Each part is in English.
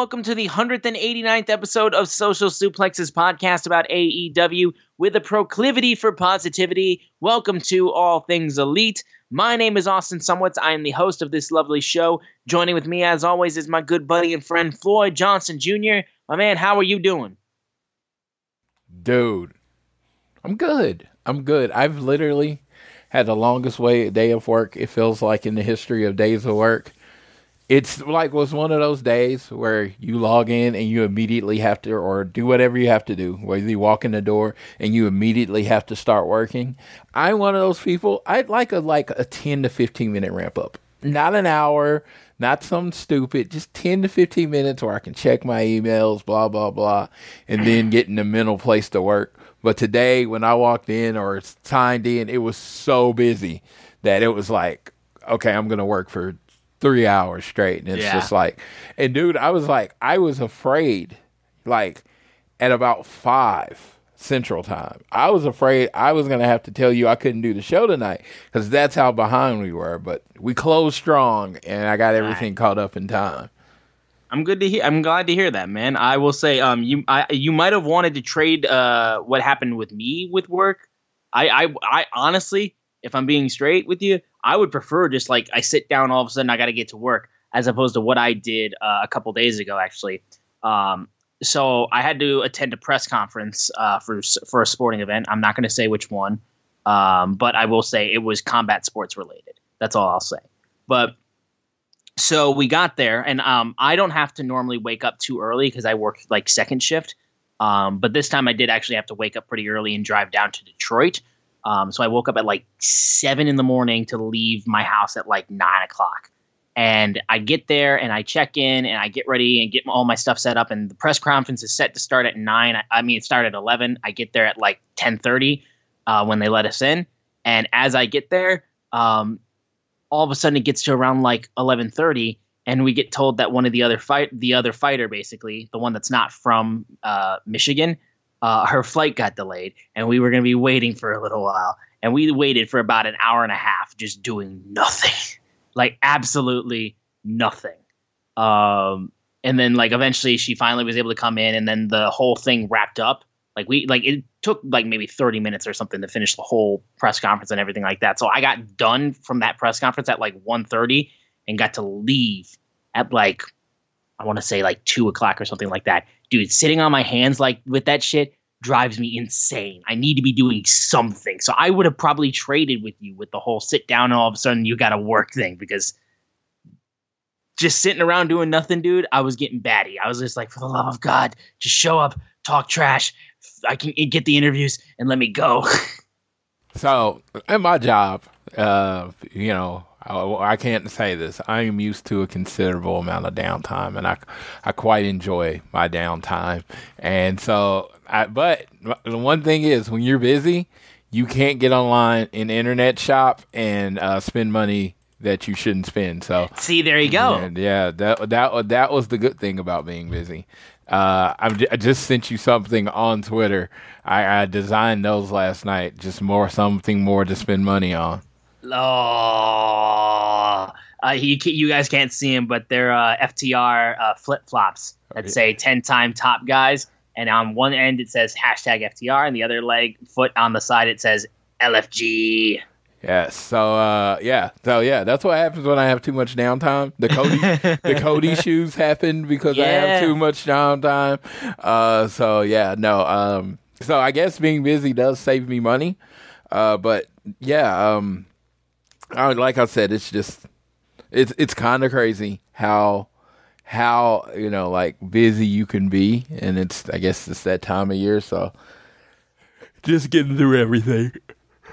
Welcome to the 189th episode of Social Suplex's podcast about AEW with a proclivity for positivity. Welcome to All Things Elite. My name is Austin Szumowicz. I am the host of this lovely show. Joining with me, as always, is my good buddy and friend Floyd Johnson Jr. My man, how are you doing? Dude, I'm good. I'm good. I've literally had the longest wait day of work, it feels like, in the history of days of work. It's like was one of those days where you log in and you immediately have to, or do whatever you have to do, whether you walk in the door and you immediately have to start working. I'm one of those people. I'd like a like a 10 to 15 minute ramp up, not an hour, not something stupid, just 10 to 15 minutes where I can check my emails, blah, blah, blah, and then get in the mental place to work. But today, when I walked in or signed in, it was so busy that it was like, okay, I'm going to work for three hours straight. And it's Yeah. just like, and dude, I was like, I was afraid, like at about five central time. I was afraid I was going to have to tell you I couldn't do the show tonight because that's how behind we were. But we closed strong and I got everything caught up in time. I'm good to hear. I'm glad to hear that, man. I will say, um, you, I, you might have wanted to trade, uh, what happened with me with work. I, I, I honestly, if I'm being straight with you, I would prefer just like I sit down, all of a sudden I got to get to work, as opposed to what I did uh, a couple days ago, actually. Um, so I had to attend a press conference uh, for for a sporting event. I'm not going to say which one, um, but I will say it was combat sports related. That's all I'll say. But so we got there, and um, I don't have to normally wake up too early because I work like second shift. Um, but this time I did actually have to wake up pretty early and drive down to Detroit. Um, so I woke up at like seven in the morning to leave my house at like nine o'clock. And I get there and I check in and I get ready and get all my stuff set up. And the press conference is set to start at nine. I, I mean, it started at eleven. I get there at like ten thirty uh, when they let us in. And as I get there, um, all of a sudden it gets to around like eleven thirty, and we get told that one of the other fight, the other fighter, basically the one that's not from uh, Michigan, uh, her flight got delayed, and we were going to be waiting for a little while. And we waited for about an hour and a half, just doing nothing, like absolutely nothing. Um, and then like eventually she finally was able to come in, and then the whole thing wrapped up. Like we like it took like maybe 30 minutes or something to finish the whole press conference and everything like that. So I got done from that press conference at like 1.30 and got to leave at like I want to say like two o'clock or something like that. Dude, sitting on my hands like with that shit drives me insane. I need to be doing something. So I would have probably traded with you with the whole sit down and all of a sudden you got to work thing because just sitting around doing nothing, dude, I was getting batty. I was just like, for the love of God, just show up, talk trash. I can get the interviews and let me go. So, in my job, uh, you know, I, I can't say this. I am used to a considerable amount of downtime, and I, I quite enjoy my downtime. And so, I, but the one thing is, when you're busy, you can't get online in internet shop and uh, spend money that you shouldn't spend. So, See, there you go. and yeah, that that that was the good thing about being busy. Uh, I just sent you something on Twitter. I, I designed those last night. Just more something more to spend money on. Oh, Uh, you you guys can't see them, but they're uh, FTR uh, flip flops that say ten time top guys, and on one end it says hashtag FTR, and the other leg foot on the side it says LFG. Yes. So uh yeah. So yeah, that's what happens when I have too much downtime. The Cody the Cody shoes happen because I have too much downtime. Uh so yeah, no. Um so I guess being busy does save me money. Uh but yeah, um I, like I said, it's just it's it's kind of crazy how how you know like busy you can be and it's I guess it's that time of year so just getting through everything.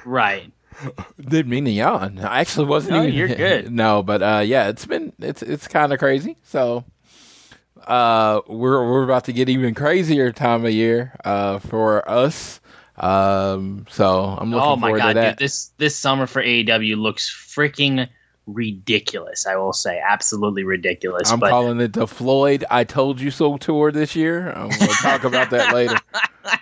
Right. Didn't mean to yawn. I actually wasn't No, even. you're good. No, but uh, yeah, it's been it's it's kind of crazy. So uh, we're we're about to get even crazier time of year uh, for us. Um, so I'm looking Oh my forward god, to that. dude! This this summer for AEW looks freaking ridiculous. I will say, absolutely ridiculous. I'm but calling it the Floyd "I Told You So" tour this year. To talk about that later.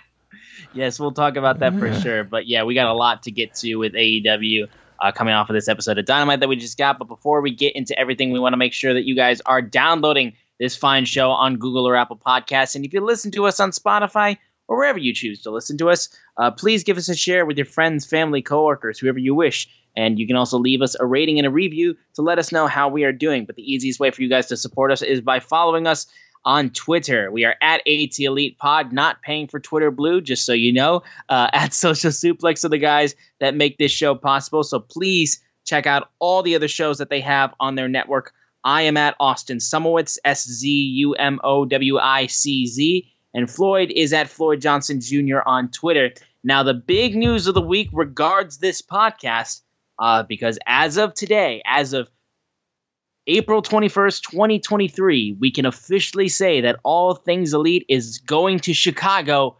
yes, we'll talk about that for sure. But yeah, we got a lot to get to with AEW uh, coming off of this episode of Dynamite that we just got. But before we get into everything, we want to make sure that you guys are downloading this fine show on Google or Apple Podcasts. And if you listen to us on Spotify or wherever you choose to listen to us, uh, please give us a share with your friends, family, coworkers, whoever you wish. And you can also leave us a rating and a review to let us know how we are doing. But the easiest way for you guys to support us is by following us on Twitter. We are at AT Elite Pod, not paying for Twitter Blue, just so you know. Uh, at Social Suplex are the guys that make this show possible. So please check out all the other shows that they have on their network. I am at Austin Szumowicz, S Z U M O W I C Z, and Floyd is at Floyd Johnson Jr. on Twitter. Now, the big news of the week regards this podcast, uh, because as of today, as of April 21st, 2023, we can officially say that All Things Elite is going to Chicago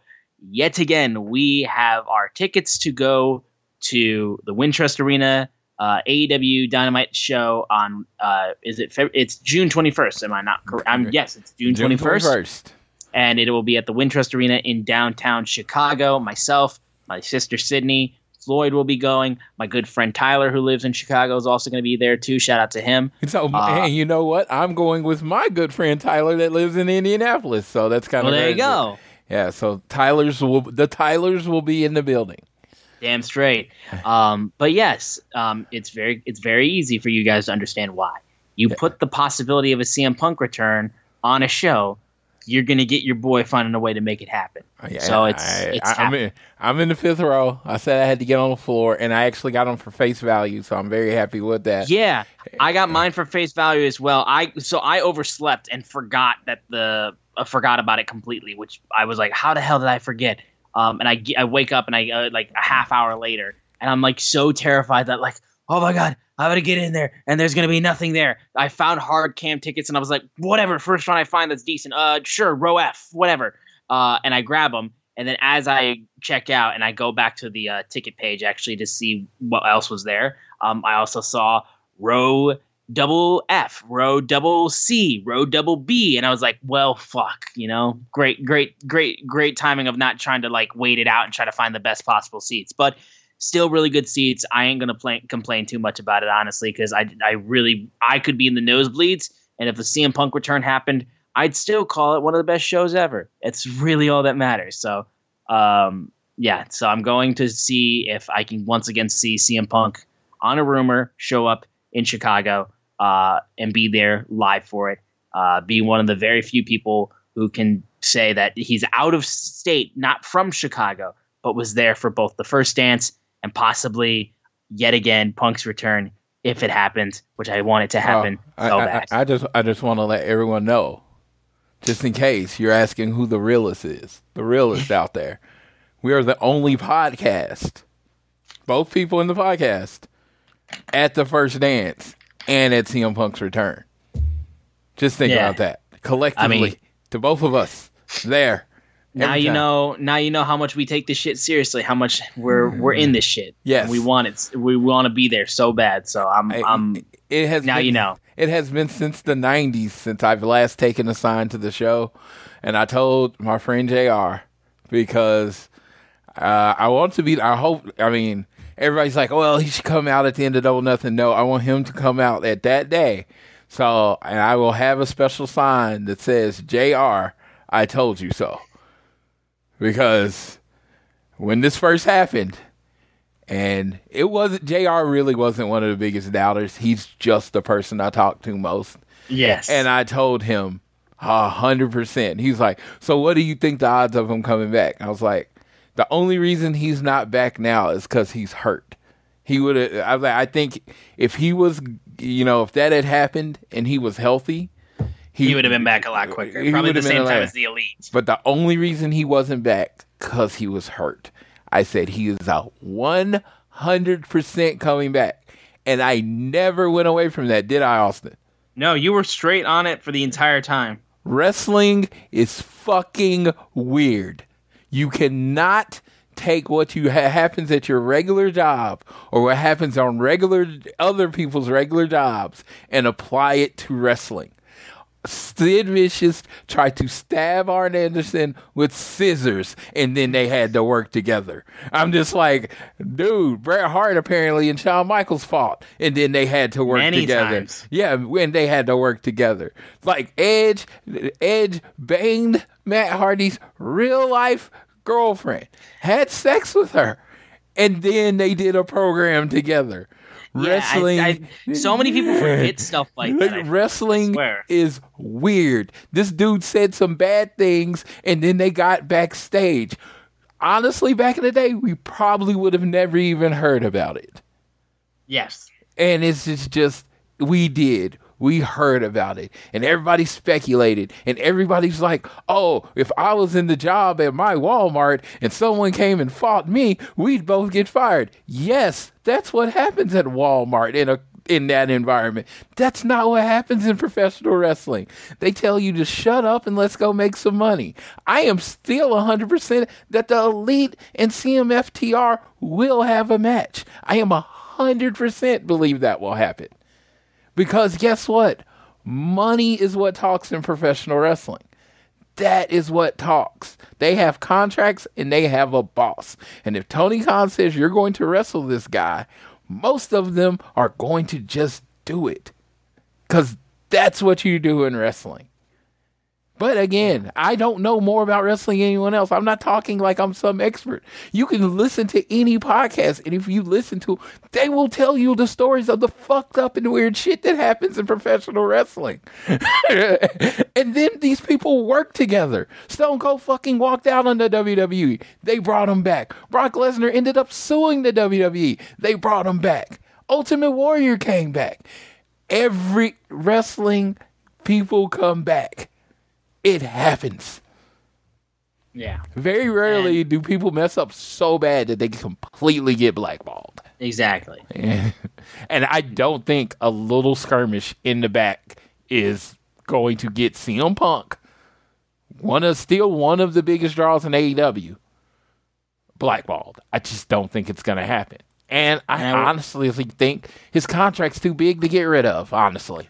yet again. We have our tickets to go to the Wintrust Arena uh, AEW Dynamite show on uh, is it it's June 21st am I not correct I'm yes it's June, June 21st 21st. And it will be at the Wintrust Arena in downtown Chicago. Myself, my sister Sydney, Floyd will be going. My good friend Tyler, who lives in Chicago, is also going to be there too. Shout out to him. So, Uh, and you know what? I'm going with my good friend Tyler that lives in Indianapolis. So that's kind Well, of there you go. Yeah. So Tyler's will the Tylers will be in the building. Damn straight. Um, but yes, um, it's very it's very easy for you guys to understand why. You put the possibility of a CM Punk return on a show, you're gonna get your boy finding a way to make it happen. Yeah, so it's I, it's I, am in, I'm in the fifth row. I said I had to get on the floor, and I actually got on for face value, so I'm very happy with that. Yeah, I got mine for face value as well. I so I overslept and forgot that the uh, forgot about it completely, which I was like, how the hell did I forget? Um, and I I wake up and I uh, like a half hour later, and I'm like so terrified that like, oh my god, I'm gonna get in there and there's gonna be nothing there. I found hard cam tickets and I was like, whatever, first one I find that's decent. Uh, sure, row F, whatever. Uh, and I grab them. And then as I check out and I go back to the uh, ticket page actually to see what else was there, um, I also saw row double F, row double C, row double B, and I was like, well, fuck, you know, great, great, great, great timing of not trying to like wait it out and try to find the best possible seats, but still really good seats. I ain't gonna play, complain too much about it honestly because I, I really, I could be in the nosebleeds, and if a CM Punk return happened, I'd still call it one of the best shows ever. It's really all that matters. So, um, yeah, so I'm going to see if I can once again see CM Punk on a rumor show up in Chicago uh, and be there live for it. Uh, be one of the very few people who can say that he's out of state, not from Chicago, but was there for both the first dance and possibly yet again Punk's return if it happens, which I want it to oh, happen Oh, so I, I. I just I just want to let everyone know, just in case you're asking who the realist is, the realist out there. We are the only podcast, both people in the podcast, at the first dance and at CM Punk's return. Just think Yeah. about that collectively mean- to both of us there. Now you time. know. Now you know how much we take this shit seriously. How much we're we're in this shit. Yes. We want it. We want to be there so bad. So I'm I- I'm it has now been- you know. It has been since the '90s since I've last taken a sign to the show, and I told my friend Jr. because uh, I want to be. I hope. I mean, everybody's like, well, he should come out at the end of Double Nothing. No, I want him to come out at that day. So, and I will have a special sign that says, JR, I told you so. Because when this first happened, and it wasn't, JR really wasn't one of the biggest doubters. He's just the person I talk to most. Yes. And I told him a hundred percent. He's like, so what do you think the odds of him coming back? I was like, the only reason he's not back now is because he's hurt. He would have. I was like, I think if he was, you know, if that had happened and he was healthy, he, would have been back a lot quicker. he Probably the same time as the elite. But the only reason he wasn't back because he was hurt. I said he is a one hundred percent coming back, and I never went away from that. Did I, Austin? No, you were straight on it for the entire time. Wrestling is fucking weird. You cannot take what you ha- happens at your regular job or what happens on regular other people's regular jobs and apply it to wrestling. Sid Vicious tried to stab Arn Anderson with scissors, and then they had to work together. I'm just like, dude, Bret Hart apparently and Shawn Michaels fought, and then they had to work Many together. times. Yeah, when they had to work together. Like Edge, Edge banged Matt Hardy's real life girlfriend, had sex with her, and then they did a program together. Yeah, I- Wrestling. I- so many people forget stuff like that. I wrestling is weird. This dude said some bad things and then they got backstage. Honestly, back in the day, we probably would have never even heard about it. Yes. And it's just, just we did. We heard about it. And everybody speculated. And everybody's like, oh, if I was in the job at my Walmart and someone came and fought me, we'd both get fired. Yes, that's what happens at Walmart in a in that environment. That's not what happens in professional wrestling. They tell you to shut up and let's go make some money. I am still 100% that the Elite and CMFTR will have a match. I am 100% believe that will happen. Because guess what? Money is what talks in professional wrestling. That is what talks. They have contracts and they have a boss. And if Tony Khan says you're going to wrestle this guy, most of them are going to just do it. Because that's what you do in wrestling. But again, I don't know more about wrestling than anyone else. I'm not talking like I'm some expert. You can listen to any podcast, and if you listen to, they will tell you the stories of the fucked up and weird shit that happens in professional wrestling. and then these people work together. Stone Cold fucking walked out on the WWE. They brought him back. Brock Lesnar ended up suing the WWE. They brought him back. Ultimate Warrior came back. Every wrestling people come back. It happens. Yeah. Very rarely do people mess up so bad that they completely get blackballed. Exactly. and I don't think a little skirmish in the back is going to get CM Punk, one of still one of the biggest draws in AEW, blackballed. I just don't think it's going to happen. And I And I honestly think his contract's too big to get rid of. Honestly,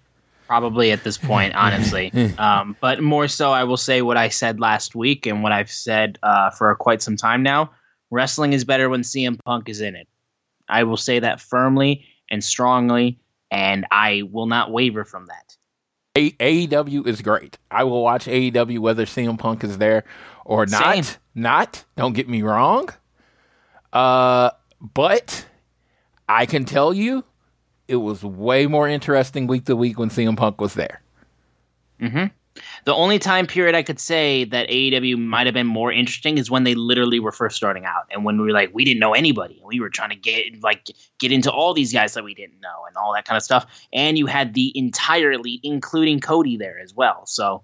Probably at this point, honestly. um, but more so, I will say what I said last week and what I've said uh, for quite some time now. Wrestling is better when CM Punk is in it. I will say that firmly and strongly, and I will not waver from that. A- AEW is great. I will watch AEW whether CM Punk is there or not. Same. Not. Don't get me wrong. Uh, but I can tell you, it was way more interesting week to week when CM Punk was there. The only time period I could say that AEW might have been more interesting is when they literally were first starting out, and when we were like, we didn't know anybody, and we were trying to get like get into all these guys that we didn't know, and all that kind of stuff. And you had the entire elite, including Cody, there as well. So,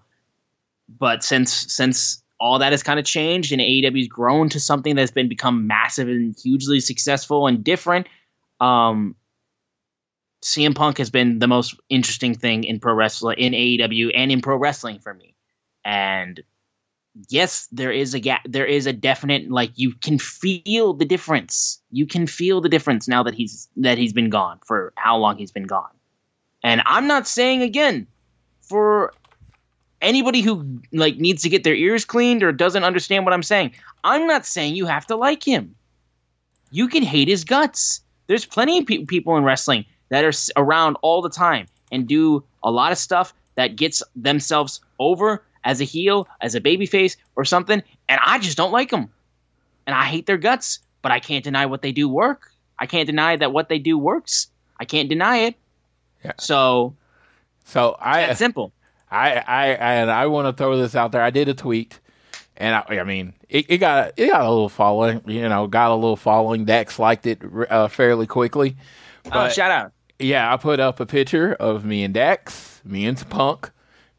but since since all that has kind of changed, and AEW's grown to something that's been become massive and hugely successful and different, um, CM Punk has been the most interesting thing in pro wrestling in AEW and in pro wrestling for me. And yes, there is a gap. There is a definite like you can feel the difference. You can feel the difference now that he's that he's been gone for how long he's been gone. And I'm not saying again for anybody who like needs to get their ears cleaned or doesn't understand what I'm saying. I'm not saying you have to like him. you can hate his guts. There's plenty of pe- people in wrestling that are around all the time and do a lot of stuff that gets themselves over as a heel, as a babyface, or something, and I just don't like them. And I hate their guts, but I can't deny what they do work. I can't deny that what they do works. I can't deny it. Yeah. So So I simple. I, I and I want to throw this out there. I did a tweet, and I, I mean, it, it got it got a little following. You know, got a little following. Dex liked it uh, fairly quickly. oh, shout out. Yeah, I put up a picture of me and Dex, me and Punk,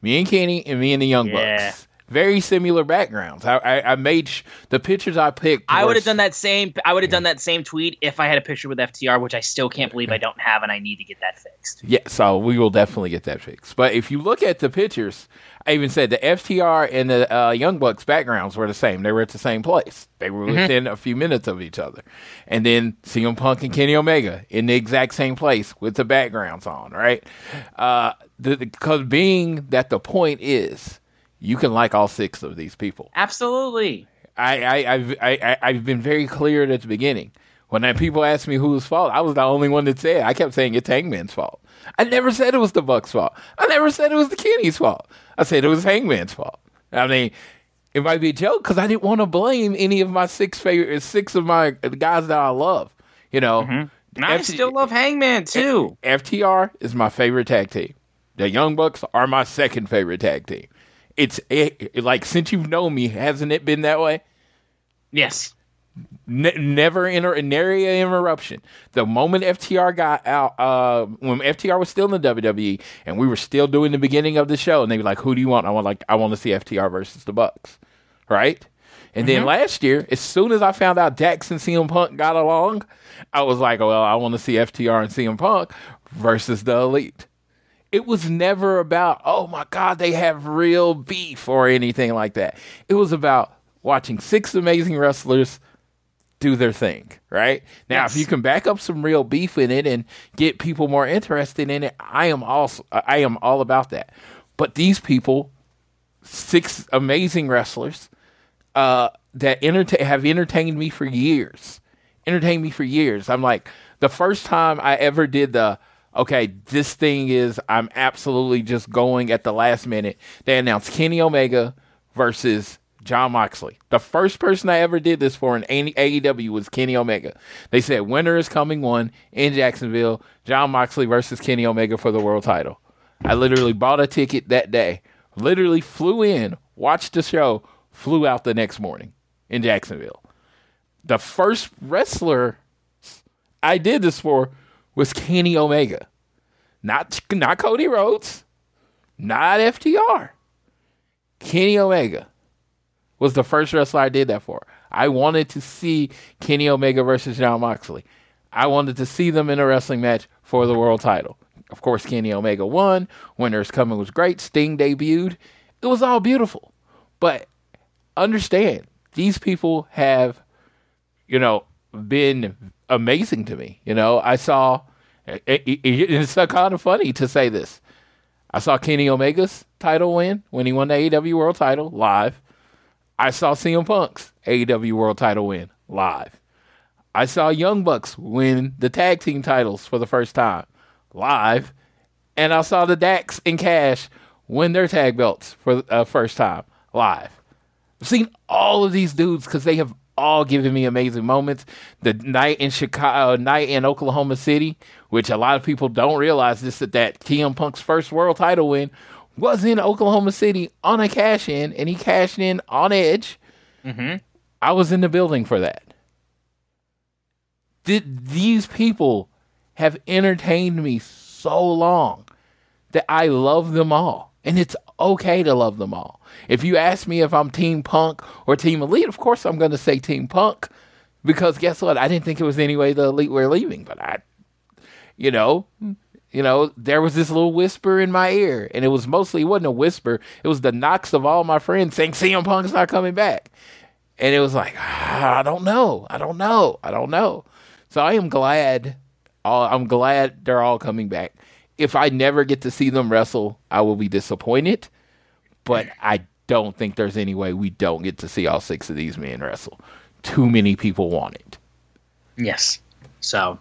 me and Kenny, and me and the Young Yeah. Bucks. Very similar backgrounds. I, I, I made sh- the pictures I picked. I would have done that same. I would have done that same tweet if I had a picture with FTR, which I still can't believe I don't have, and I need to get that fixed. Yeah, so we will definitely get that fixed. But if you look at the pictures, I even said the FTR and the uh, Young Bucks backgrounds were the same. They were at the same place. They were within a few minutes of each other. And then CM Punk and Kenny Omega in the exact same place with the backgrounds on, right? Uh, because being that the point is, you can like all six of these people. Absolutely. I, I, I've, I, I- I've been very clear at the beginning. When people asked me whose fault, I was the only one that said. I kept saying it's Hangman's fault. I never said it was the Bucks' fault. I never said it was the Kenny's fault. I said it was Hangman's fault. I mean, it might be a joke because I didn't want to blame any of my six favorite, six of my guys that I love. You know, mm-hmm. And I FT still love Hangman too. FTR is my favorite tag team. The Young Bucks are my second favorite tag team. It's it, it- like since you've known me, hasn't it been that way? Yes. Ne- never inter- nary an interruption. The moment FTR got out, uh, when FTR was still in the WWE, and we were still doing the beginning of the show, and they were like, "Who do you want?" I want like I want to see FTR versus the Bucks, right? And then last year, as soon as I found out Dax and CM Punk got along, I was like, "Well, I want to see FTR and CM Punk versus the Elite." It was never about, "Oh my God, they have real beef" or anything like that. It was about watching six amazing wrestlers do their thing, right? Now, Yes. if you can back up some real beef in it and get people more interested in it, I am also I am all about that. But these people, six amazing wrestlers, uh, that entertain have entertained me for years, entertained me for years. I'm like the first time I ever did the okay, this thing is I'm absolutely just going at the last minute. They announced Kenny Omega versus Jon Moxley. The first person I ever did this for in AEW was Kenny Omega. They said Winter Is Coming one in Jacksonville. Jon Moxley versus Kenny Omega for the world title. I literally bought a ticket that day. Literally flew in, watched the show, flew out the next morning in Jacksonville. The first wrestler I did this for was Kenny Omega. Not not Cody Rhodes, not FTR. Kenny Omega was the first wrestler I did that for. I wanted to see Kenny Omega versus Jon Moxley. I wanted to see them in a wrestling match for the world title. Of course, Kenny Omega won. Winter's Coming was great. Sting debuted. It was all beautiful. But understand, these people have, you know, been amazing to me. You know, I saw, it, it- it's kind of funny to say this. I saw Kenny Omega's title win when he won the AEW World title live. I saw CM Punk's AEW World title win live. I saw Young Bucks win the tag team titles for the first time live. And I saw the Dax and Cash win their tag belts for the uh, first time live. I've seen all of these dudes because they have all giving me amazing moments. The night in Chicago, uh, night in Oklahoma City, which a lot of people don't realize this that that CM Punk's first world title win was in Oklahoma City on a cash in, and he cashed in on Edge. Mm-hmm. I was in the building for that. Did these people have entertained me so long that I love them all. And it's okay to love them all. If you ask me if I'm Team Punk or Team Elite, of course I'm going to say Team Punk because guess what? I didn't think it was any way the Elite were leaving, but I, you know, you know, there was this little whisper in my ear, and it was mostly it wasn't a whisper; it was the knocks of all my friends saying CM Punk's not coming back, and it was like ah, I don't know, I don't know, I don't know. So I am glad. I'm glad they're all coming back. If I never get to see them wrestle, I will be disappointed. But I don't think there's any way we don't get to see all six of these men wrestle. Too many people want it. Yes. So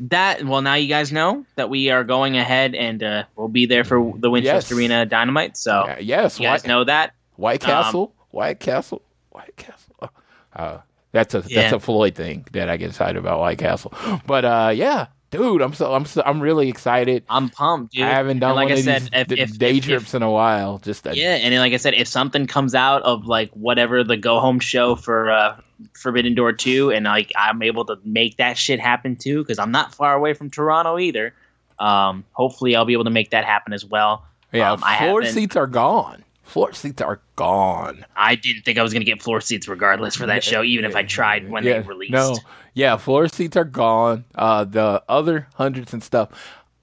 that well, now you guys know that we are going ahead and uh, we'll be there for the Winchester Yes. Arena Dynamite. So Yeah, yes, you guys White, know that. White Castle, White Castle, White Castle. Uh, that's a that's a Floyd thing that I get excited about White Castle. But uh, yeah, dude, I'm so I'm so I'm really excited. I'm pumped, dude. I haven't done And like one I of said, these if, d- if, day if- trips in a while. Just a, Yeah, and then, like I said, if something comes out of like whatever the go home show for uh, Forbidden Door two, and like I'm able to make that shit happen too, because I'm not far away from Toronto either. Um, hopefully, I'll be able to make that happen as well. yeah. Um, I seats are gone. Floor seats are gone. I didn't think I was gonna get floor seats regardless for that show, even if I tried when yeah, they released. No, yeah, floor seats are gone. Uh, the other hundreds and stuff.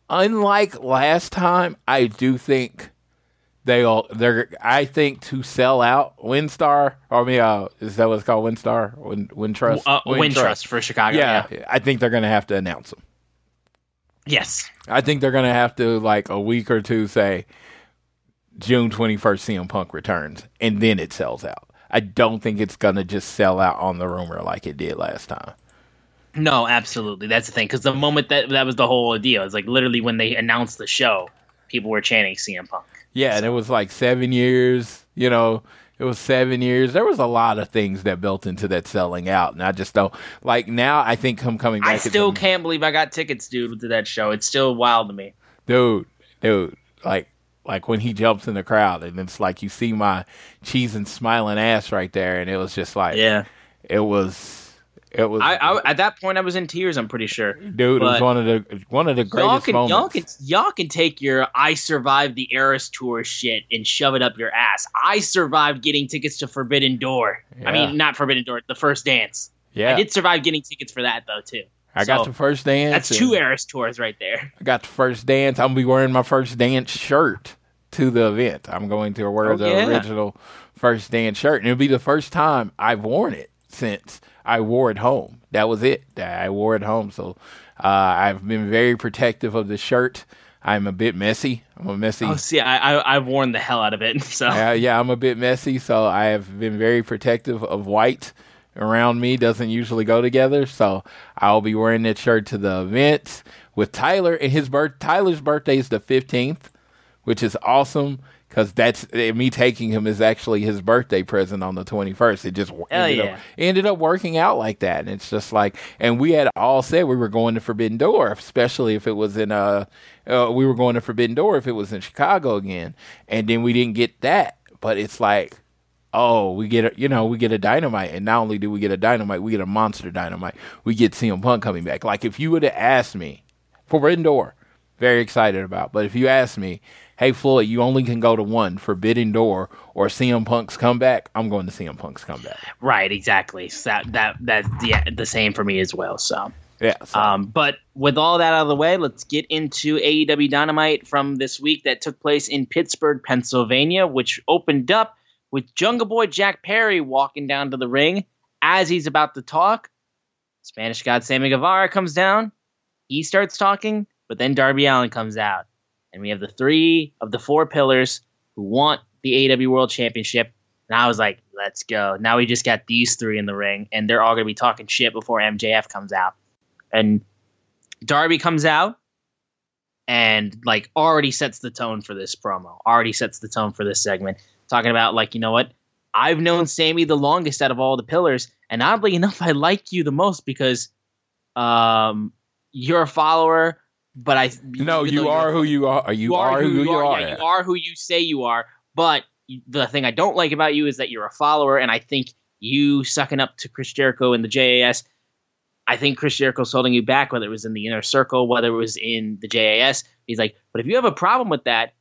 Unlike last time, I do think they'll. They're. I think to sell out Windstar. Or I mean, uh, is that what it's called? Windstar, Win Wintrust, Uh, Wintrust for Chicago. Yeah, Yeah. I think they're gonna have to announce them. Yes. I think they're gonna have to like a week or two say June twenty first CM Punk returns, and then it sells out. I don't think it's gonna just sell out on the rumor like it did last time. No, absolutely. That's the thing. Because the moment that that was the whole deal, it's like literally when they announced the show, people were chanting CM Punk. Yeah, and it was like seven years. You know, it was seven years. There was a lot of things that built into that selling out, and I just don't like now. I think him coming back. I still can't believe I got tickets, dude, to that show. It's still wild to me. dude, dude, like like when he jumps in the crowd, and it's like you see my cheese and smiling ass right there, and it was just like Yeah. it was. It was, I, I at that point I was in tears. I'm pretty sure. dude. it was one of the one of the greatest Y'all can moments. y'all can y'all can take your I survived the Eras tour shit and shove it up your ass. I survived getting tickets to Forbidden Door. I mean, not Forbidden Door, the first dance. yeah, I did survive getting tickets for that though too. I got the first dance. That's two Eras tours right there. I got the first dance. I'm gonna be wearing my first dance shirt to the event. I'm going to wear Oh, the yeah. original first dance shirt, and it'll be the first time I've worn it since I wore it home. That was it. I wore it home, so uh, I've been very protective of the shirt. I'm a bit messy. I'm a messy. Oh, see, I, I I've worn the hell out of it. So Uh, yeah, I'm a bit messy, so I have been very protective of white around me. Doesn't usually go together, so I'll be wearing that shirt to the event with Tyler. And his birth, Tyler's birthday is the 15th, which is awesome because that's eh, me taking him is actually his birthday present on the 21st. It just ended, yeah. up, ended up working out like that, and it's just like, and we had all said we were going to Forbidden Door, especially if it was in uh, uh we were going to Forbidden Door if it was in Chicago again, and then we didn't get that, but it's like oh, we get a, you know, we get a dynamite, and not only do we get a dynamite, we get a monster dynamite. We get CM Punk coming back. Like if you would have asked me, Forbidden Door, very excited about. But if you asked me, hey Floyd, you only can go to one Forbidden Door or CM Punk's comeback, I'm going to CM Punk's comeback. right, exactly. So that that that's yeah, the same for me as well. So. Yeah. So, Um, but with all that out of the way, let's get into AEW Dynamite from this week that took place in Pittsburgh, Pennsylvania, which opened up with Jungle Boy Jack Perry walking down to the ring. As he's about to talk, Spanish God Sammy Guevara comes down. He starts talking, but then Darby Allin comes out. And we have the three of the four pillars who want the AEW World Championship. And I was like, let's go. Now we just got these three in the ring, and they're all going to be talking shit before MJF comes out and Darby comes out and like already sets the tone for this promo. Already sets the tone for this segment, talking about like you know what I've known Sammy the longest out of all the pillars, and oddly enough, I like you the most because um you're a follower, but I no, you are who you are. You, are, who you are. Yeah, you are who you say you are. But the thing I don't like about you is that you're a follower, and I think you sucking up to Chris Jericho in the JAS. I think Chris Jericho's holding you back, whether it was in the inner circle, whether it was in the JAS. He's like, but if you have a problem with that,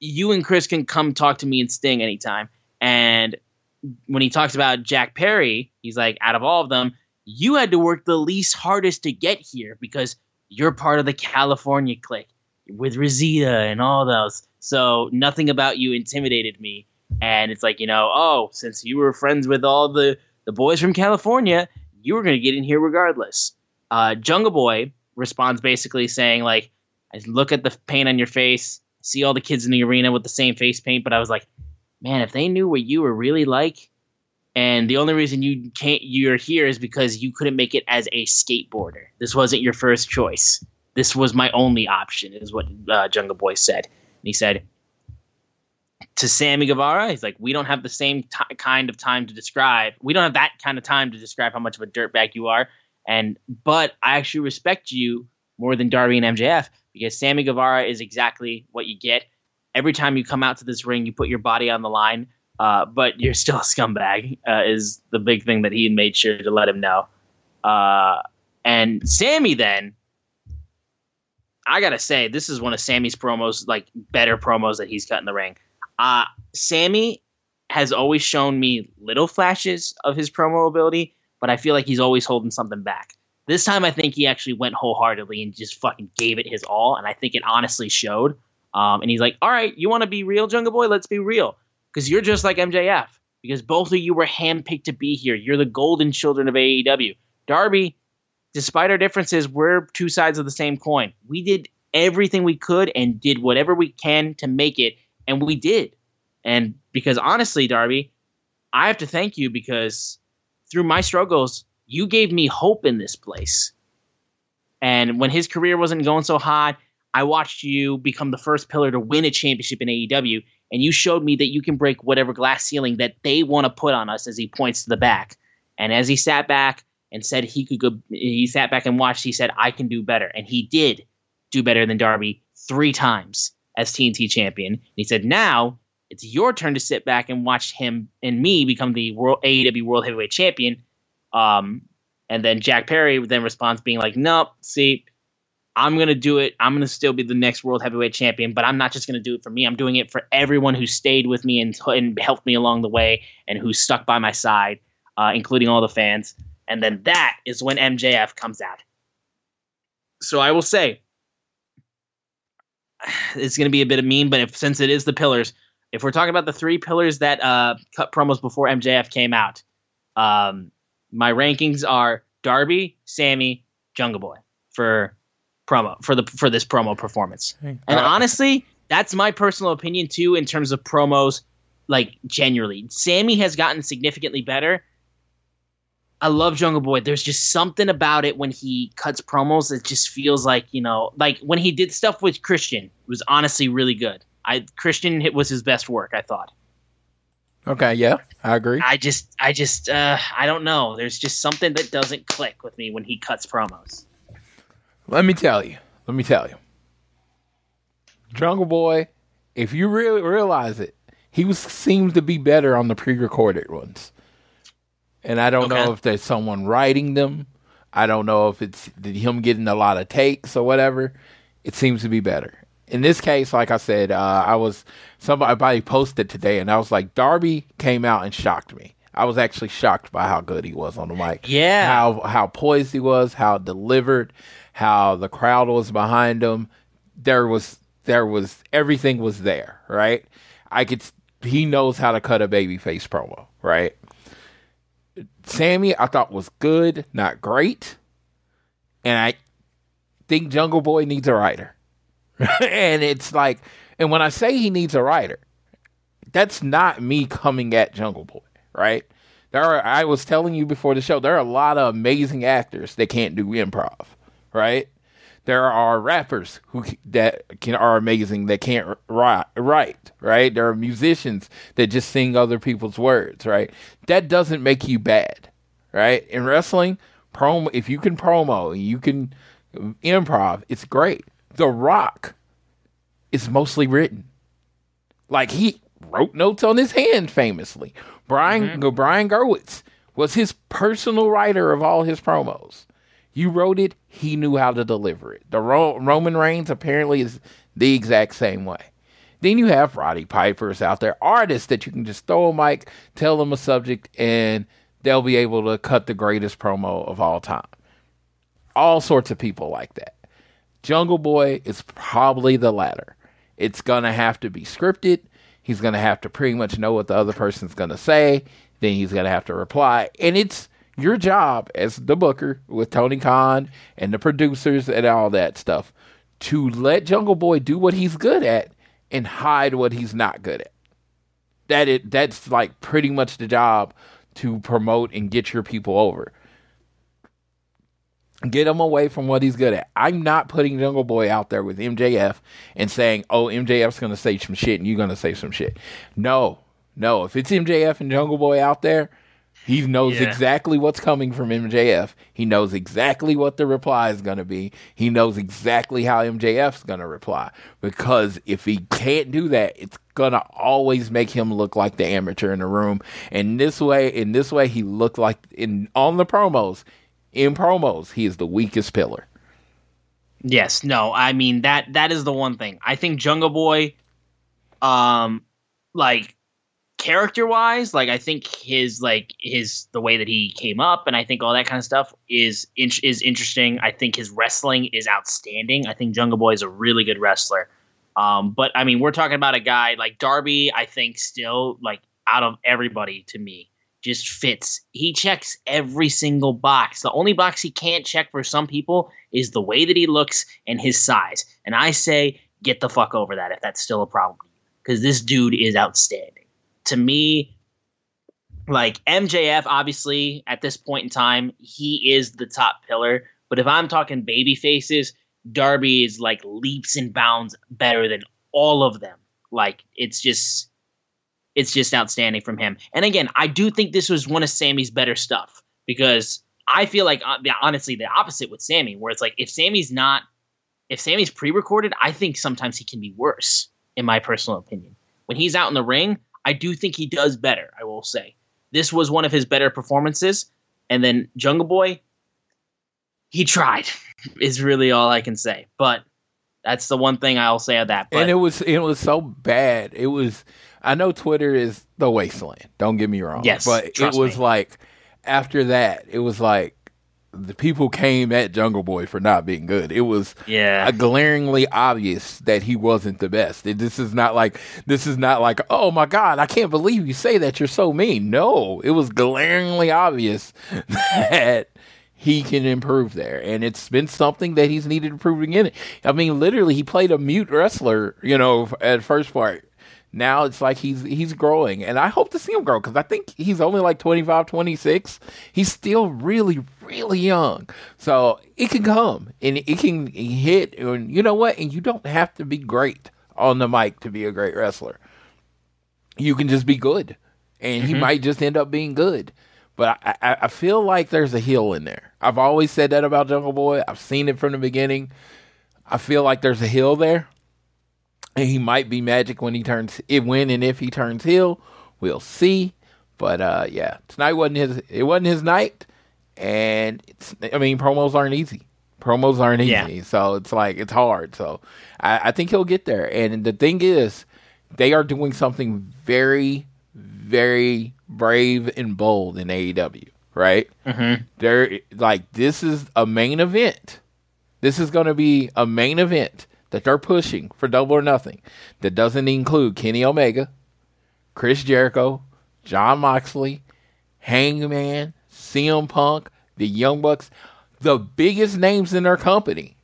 you and Chris can come talk to me and Sting anytime. And when he talks about Jack Perry, he's like, out of all of them, you had to work the least hardest to get here because you're part of the California clique with Rosita and all those. So nothing about you intimidated me. And it's like, you know, oh, since you were friends with all the, the boys from California, you were going to get in here regardless. Uh, Jungle Boy responds basically saying, like, I look at the paint on your face, see all the kids in the arena with the same face paint, but I was like, man, if they knew what you were really like, And the only reason you can't you're here is because you couldn't make it as a skateboarder. This wasn't your first choice. This was my only option, is what uh, Jungle Boy said. And he said to Sammy Guevara, he's like, we don't have the same t- kind of time to describe. We don't have that kind of time to describe how much of a dirtbag you are. And but I actually respect you more than Darby and MJF because Sammy Guevara is exactly what you get. Every time you come out to this ring, you put your body on the line, uh, but you're still a scumbag. Uh, is the big thing that he made sure to let him know. Uh, and Sammy then I gotta say, this is one of Sammy's promos, like better promos that he's cut in the ring. Uh, Sammy has always shown me little flashes of his promo ability, but I feel like he's always holding something back. This time, I think he actually went wholeheartedly and just fucking gave it his all, and I think it honestly showed. Um, and he's like, "All right, you want to be real, Jungle Boy? Let's be real, because you're just like MJF. Because both of you were handpicked to be here. You're the golden children of AEW. Darby, despite our differences, we're two sides of the same coin. We did everything we could and did whatever we can to make it, and we did. And because honestly, Darby, I have to thank you because through my struggles, you gave me hope in this place. And when his career wasn't going so hot, I watched you become the first pillar to win a championship in AEW, and you showed me that you can break whatever glass ceiling that they want to put on us as he points to the back. And as he sat back and said he could go, he sat back and watched, he said, I can do better. And he did do better than Darby three times as TNT champion. And he said, now it's your turn to sit back and watch him and me become the world AEW World Heavyweight Champion. Um, and then Jack Perry then responds, being like, "Nope, see, I'm gonna do it. I'm gonna still be the next World Heavyweight Champion, but I'm not just gonna do it for me. I'm doing it for everyone who stayed with me and, and helped me along the way and who stuck by my side, uh, including all the fans." And then that is when MJF comes out. So I will say, it's going to be a bit of meme, but if since it is the pillars, if we're talking about the three pillars that uh, cut promos before MJF came out, um, my rankings are Darby, Sammy, Jungle Boy for promo for the for this promo performance. And Uh, honestly, that's my personal opinion too in terms of promos. Like generally. Sammy has gotten significantly better. I love Jungle Boy. There's just something about it when he cuts promos that just feels like you know, like when he did stuff with Christian, it was honestly really good. I Christian hit was his best work. I thought. Okay, yeah, I agree. I just, I just, uh, I don't know. There's just something that doesn't click with me when he cuts promos. Let me tell you. Let me tell you. Jungle Boy, if you really realize it, he was seems to be better on the pre-recorded ones. And I don't know if there's someone writing them. I don't know if it's him getting a lot of takes or whatever. It seems to be better. In this case, like I said, uh, I was somebody posted today, and I was like, Darby came out and shocked me. I was actually shocked by how good he was on the mic. Yeah. how how poised he was, how delivered, how the crowd was behind him. There was there was everything was there, right? I could he knows how to cut a baby face promo, right? Sammy I thought was good, not great. And I think Jungle Boy needs a writer. and it's like and when I say he needs a writer, that's not me coming at Jungle Boy, right? There are I was telling you before the show, there are a lot of amazing actors that can't do improv, right? There are rappers who that can are amazing that can't write, write, right? There are musicians that just sing other people's words, right? That doesn't make you bad, right? In wrestling, promo if you can promo and you can improv, it's great. The Rock is mostly written. Like he wrote notes on his hand famously. Brian mm-hmm. Brian Gewirtz was his personal writer of all his promos. You wrote it, he knew how to deliver it. The Ro- Roman Reigns apparently is the exact same way. Then you have Roddy Pipers out there, artists that you can just throw a mic, tell them a subject, and they'll be able to cut the greatest promo of all time. All sorts of people like that. Jungle Boy is probably the latter. It's gonna have to be scripted. He's gonna have to pretty much know what the other person's gonna say. Then he's gonna have to reply, and it's your job as the booker with Tony Khan and the producers and all that stuff to let Jungle Boy do what he's good at and hide what he's not good at. That it that's like pretty much the job to promote and get your people over. Get him away from what he's good at. I'm not putting Jungle Boy out there with MJF and saying, "Oh, MJF's going to say some shit and you're going to say some shit." No, no. If it's MJF and Jungle Boy out there, he knows Yeah. exactly what's coming from MJF. He knows exactly what the reply is going to be. He knows exactly how MJF's going to reply. Because if he can't do that, it's going to always make him look like the amateur in the room. And this way, in this way, he looked like in on the promos. In promos, he is the weakest pillar. Yes, no, I mean that that is the one thing. I think Jungle Boy, um, like character wise, like I think his like his the way that he came up, and I think all that kind of stuff is in, is interesting. I think his wrestling is outstanding. I think Jungle Boy is a really good wrestler. Um, but I mean, we're talking about a guy like Darby. I think still like out of everybody to me just fits. He checks every single box. The only box he can't check for some people is the way that he looks and his size. And I say, get the fuck over that if that's still a problem. Because this dude is outstanding. To me, like MJF, obviously, at this point in time, he is the top pillar. But if I'm talking baby faces, Darby is like leaps and bounds better than all of them. Like it's just it's just outstanding from him. And again, I do think this was one of Sammy's better stuff because I feel like uh, honestly the opposite with Sammy, where it's like if Sammy's not, if Sammy's pre-recorded, I think sometimes he can be worse, in my personal opinion. When he's out in the ring, I do think he does better. I will say this was one of his better performances, and then Jungle Boy, he tried, is really all I can say. But that's the one thing I'll say of that. But and it was it was so bad. It was I know Twitter is the wasteland. Don't get me wrong. Yes, but it was me. like after that, it was like the people came at Jungle Boy for not being good. It was yeah, glaringly obvious that he wasn't the best. It- this is not like this is not like oh my god, I can't believe you say that. You're so mean. No, it was glaringly obvious that he can improve there, and it's been something that he's needed to prove again. I mean, literally, he played a mute wrestler, you know, at first part. Now it's like he's he's growing, and I hope to see him grow because I think he's only like 25, 26. He's still really, really young, so it can come and it can hit. And you know what? And you don't have to be great on the mic to be a great wrestler. You can just be good, and he might just end up being good. But I, I, I feel like there's a heel in there. I've always said that about Jungle Boy. I've seen it from the beginning. I feel like there's a heel there and he might be magic when he turns it when and if he turns heel we'll see but uh yeah tonight wasn't his it wasn't his night and it's i mean promos aren't easy. Promos aren't easy. Yeah. so it's like it's hard. So I, I think he'll get there. And the thing is they are doing something very very brave and bold in aew right? Mhm. they're like this is a main event. This is going to be a main event that they're pushing for double or nothing. That doesn't include Kenny Omega, Chris Jericho, Jon Moxley, Hangman, CM Punk, the Young Bucks. The biggest names in their company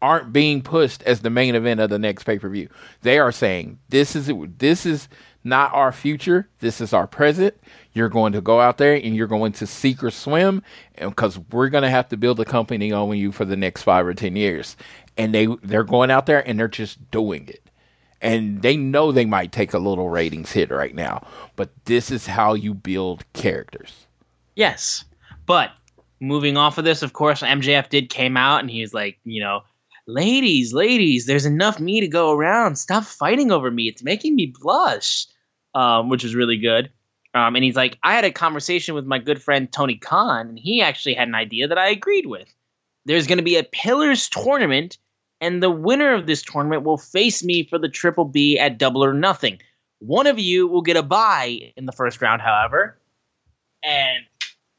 aren't being pushed as the main event of the next pay per view. They are saying this is this is not our future. This is our present. You're going to go out there and you're going to seek or swim, because we're going to have to build a company on you for the next five or ten years. And they they're going out there and they're just doing it. And they know they might take a little ratings hit right now, but this is how you build characters. Yes, but moving off of this, of course, MJF did came out and he was like, you know, ladies, ladies, there's enough me to go around. Stop fighting over me. It's making me blush, um, which was really good. Um, and he's like, I had a conversation with my good friend Tony Khan, and he actually had an idea that I agreed with. There's going to be a Pillars tournament, and the winner of this tournament will face me for the Triple B at Double or Nothing. One of you will get a bye in the first round, however, and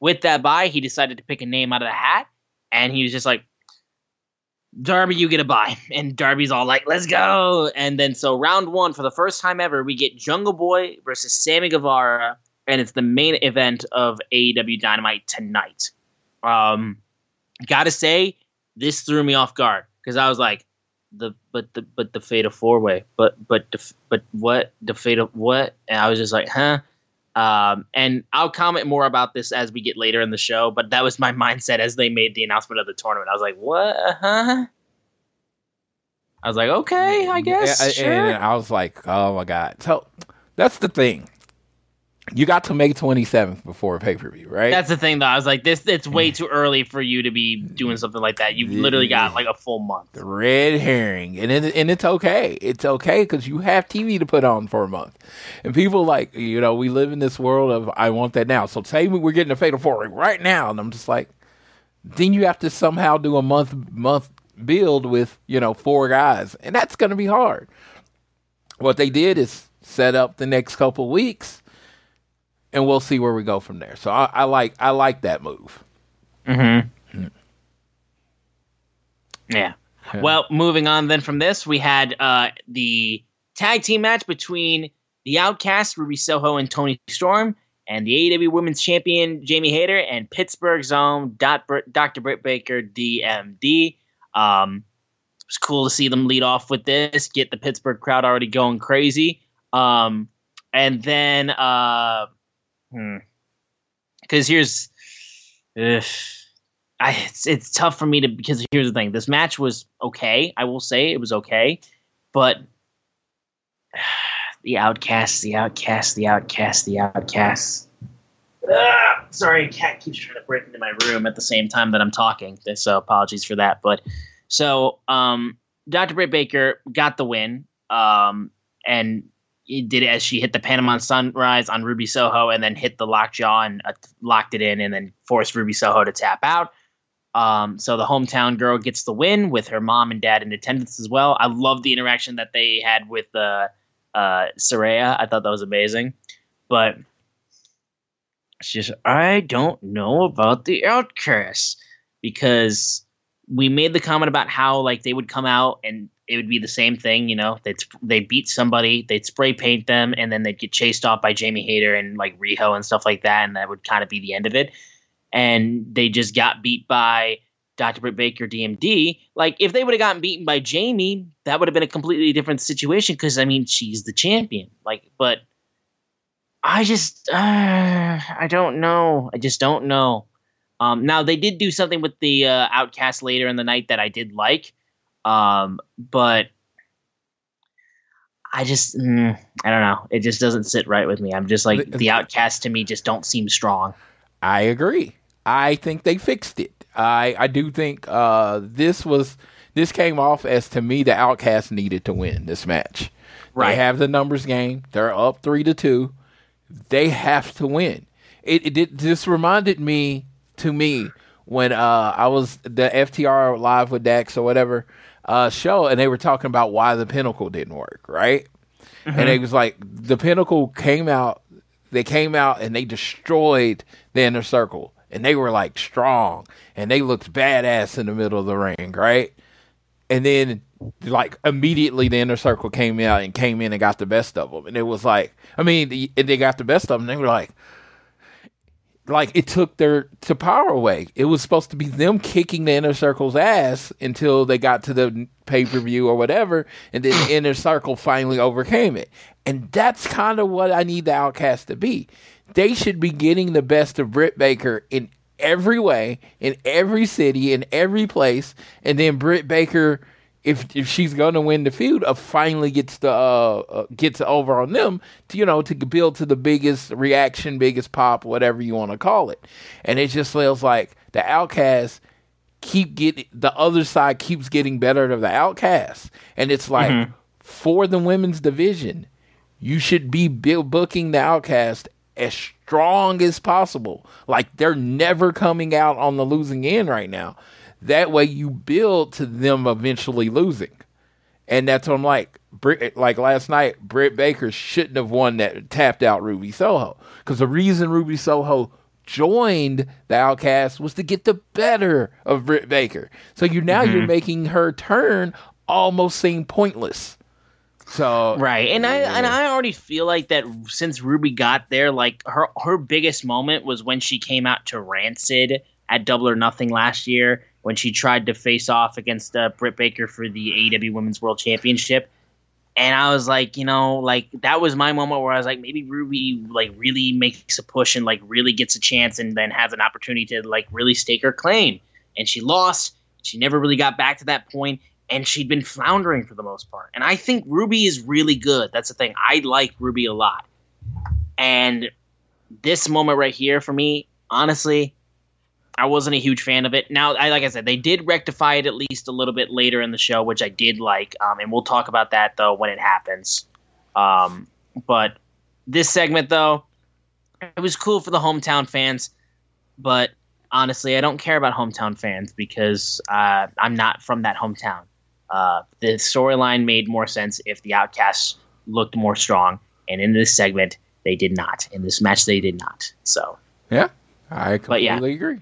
with that bye, he decided to pick a name out of the hat, and he was just like, Darby, you get a bye. And Darby's all like, let's go. And then so round one, for the first time ever, we get Jungle Boy versus Sammy Guevara, and it's the main event of AEW Dynamite tonight. Um, gotta say, this threw me off guard because I was like, the but the but the fate of Four Way, but but the, but what the fate of what? And I was just like, huh. Um, and I'll comment more about this as we get later in the show, but that was my mindset as they made the announcement of the tournament. I was like, what? Huh? I was like, okay, I guess. And- sure. And I was like, oh my god. So that's the thing. You got to May 27th before pay per view, right? That's the thing, though. I was like, this it's way too early for you to be doing something like that. You've literally got like a full month. the red herring, and it, and it's okay. It's okay because you have TV to put on for a month, and people like you know we live in this world of I want that now. So say we- we're getting a fatal four right now, and I'm just like, then you have to somehow do a month month build with you know four guys, and that's going to be hard. What they did is set up the next couple weeks, and we'll see where we go from there. So I, I like I like that move. Mm-hmm. Yeah. Well, moving on then from this, we had uh, the tag team match between the Outcasts, Ruby Soho and Toni Storm, and the AEW Women's Champion Jamie Hayter and Pittsburgh's own Dot Br- Dr. Britt Baker, DMD. Um, it was cool to see them lead off with this, get the Pittsburgh crowd already going crazy. Um, and then, uh, because here's, ugh, I it's, it's tough for me to because here's the thing. This match was okay. I will say it was okay, but the outcasts, the outcasts, the outcasts, the outcasts. Sorry, cat keeps trying to break into my room at the same time that I'm talking. So apologies for that. But so um, Dr. Britt Baker got the win, um, and did it as she hit the Panama Sunrise on Ruby Soho, and then hit the lockjaw and uh, locked it in, and then forced Ruby Soho to tap out. Um, so the hometown girl gets the win with her mom and dad in attendance as well. I love the interaction that they had with uh, uh, Saraya. I thought that was amazing. But she's, I don't know about the outcasts because we made the comment about how like they would come out and it would be the same thing, you know. They'd they beat somebody, they'd spray paint them, and then they'd get chased off by Jamie Hayter and like Riho and stuff like that, and that would kind of be the end of it. And they just got beat by Dr. Britt Baker, DMD. Like if they would have gotten beaten by Jamie, that would have been a completely different situation because I mean she's the champion. Like, but I just uh, I don't know. I just don't know. Um, now they did do something with the uh, Outcast later in the night that I did like, um, but I just mm, I don't know. It just doesn't sit right with me. I'm just like the Outcast to me just don't seem strong. I agree. I think they fixed it. I I do think uh, this was this came off as to me the Outcast needed to win this match. Right. They have the numbers game. They're up three to two. They have to win. It, it, it just reminded me to me when uh, I was the FTR live with Dax or whatever uh, show, and they were talking about why the Pinnacle didn't work, right? And it was like the Pinnacle came out. They came out and they destroyed the inner circle, and they were like strong, and they looked badass in the middle of the ring, right? And then like immediately the inner circle came out and came in and got the best of them, and it was like, I mean, they got the best of them. They were like, like it took their to power away. It was supposed to be them kicking the inner circle's ass until they got to the pay per view or whatever, and then the inner circle finally overcame it. And that's kind of what I need the Outcast to be. They should be getting the best of Britt Baker in every way, in every city, in every place, and then Britt Baker. If, if she's going to win the feud, uh, finally gets the uh, uh, gets over on them, to, you know, to build to the biggest reaction, biggest pop, whatever you want to call it. And it just feels like the Outcasts keep getting the other side keeps getting better to the Outcasts, and it's like for the women's division, you should be booking the Outcast as strong as possible. Like they're never coming out on the losing end right now. That way, you build to them eventually losing. And that's what I'm like. Like last night, Britt Baker shouldn't have won that tapped out Ruby Soho because the reason Ruby Soho joined the Outcast was to get the better of Britt Baker. So you now you're mm-hmm. making her turn almost seem pointless. So Right. And I and I already feel like that since Ruby got there, like her her biggest moment was when she came out to Rancid at Double or Nothing last year when she tried to face off against uh, Britt Baker for the AEW Women's World Championship. and I was like, you know, like that was my moment where I was like, maybe Ruby like really makes a push and like really gets a chance and then has an opportunity to like really stake her claim. And she lost. She never really got back to that point, and she'd been floundering for the most part. And I think Ruby is really good. That's the thing. I like Ruby a lot. And this moment right here for me, honestly, I wasn't a huge fan of it. Now, I, like I said, they did rectify it at least a little bit later in the show, which I did like, um, and we'll talk about that though when it happens. Um, but this segment though, it was cool for the hometown fans, but honestly, I don't care about hometown fans because uh, I'm not from that hometown. Uh, the storyline made more sense if the Outcasts looked more strong, and in this segment, they did not. In this match, they did not. So Yeah, I completely yeah. agree.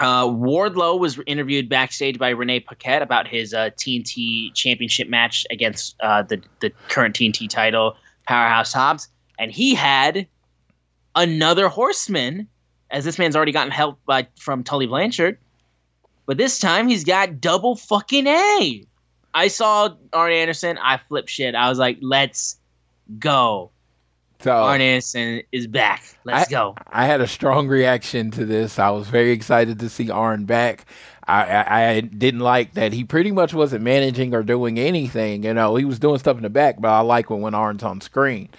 Uh, Wardlow was interviewed backstage by Renee Paquette about his uh, TNT Championship match against uh, the the current TNT title, Powerhouse Hobbs, and he had another Horseman, as this man's already gotten help by from Tully Blanchard, but this time he's got double fucking A. I saw Arn Anderson, I flipped shit. I was like, "Let's go!" So Arn Anderson is back. Let's I, go. I had a strong reaction to this. I was very excited to see Arn back. I, I, I didn't like that he pretty much wasn't managing or doing anything. You know, he was doing stuff in the back, but I like when, when Arn's on screen.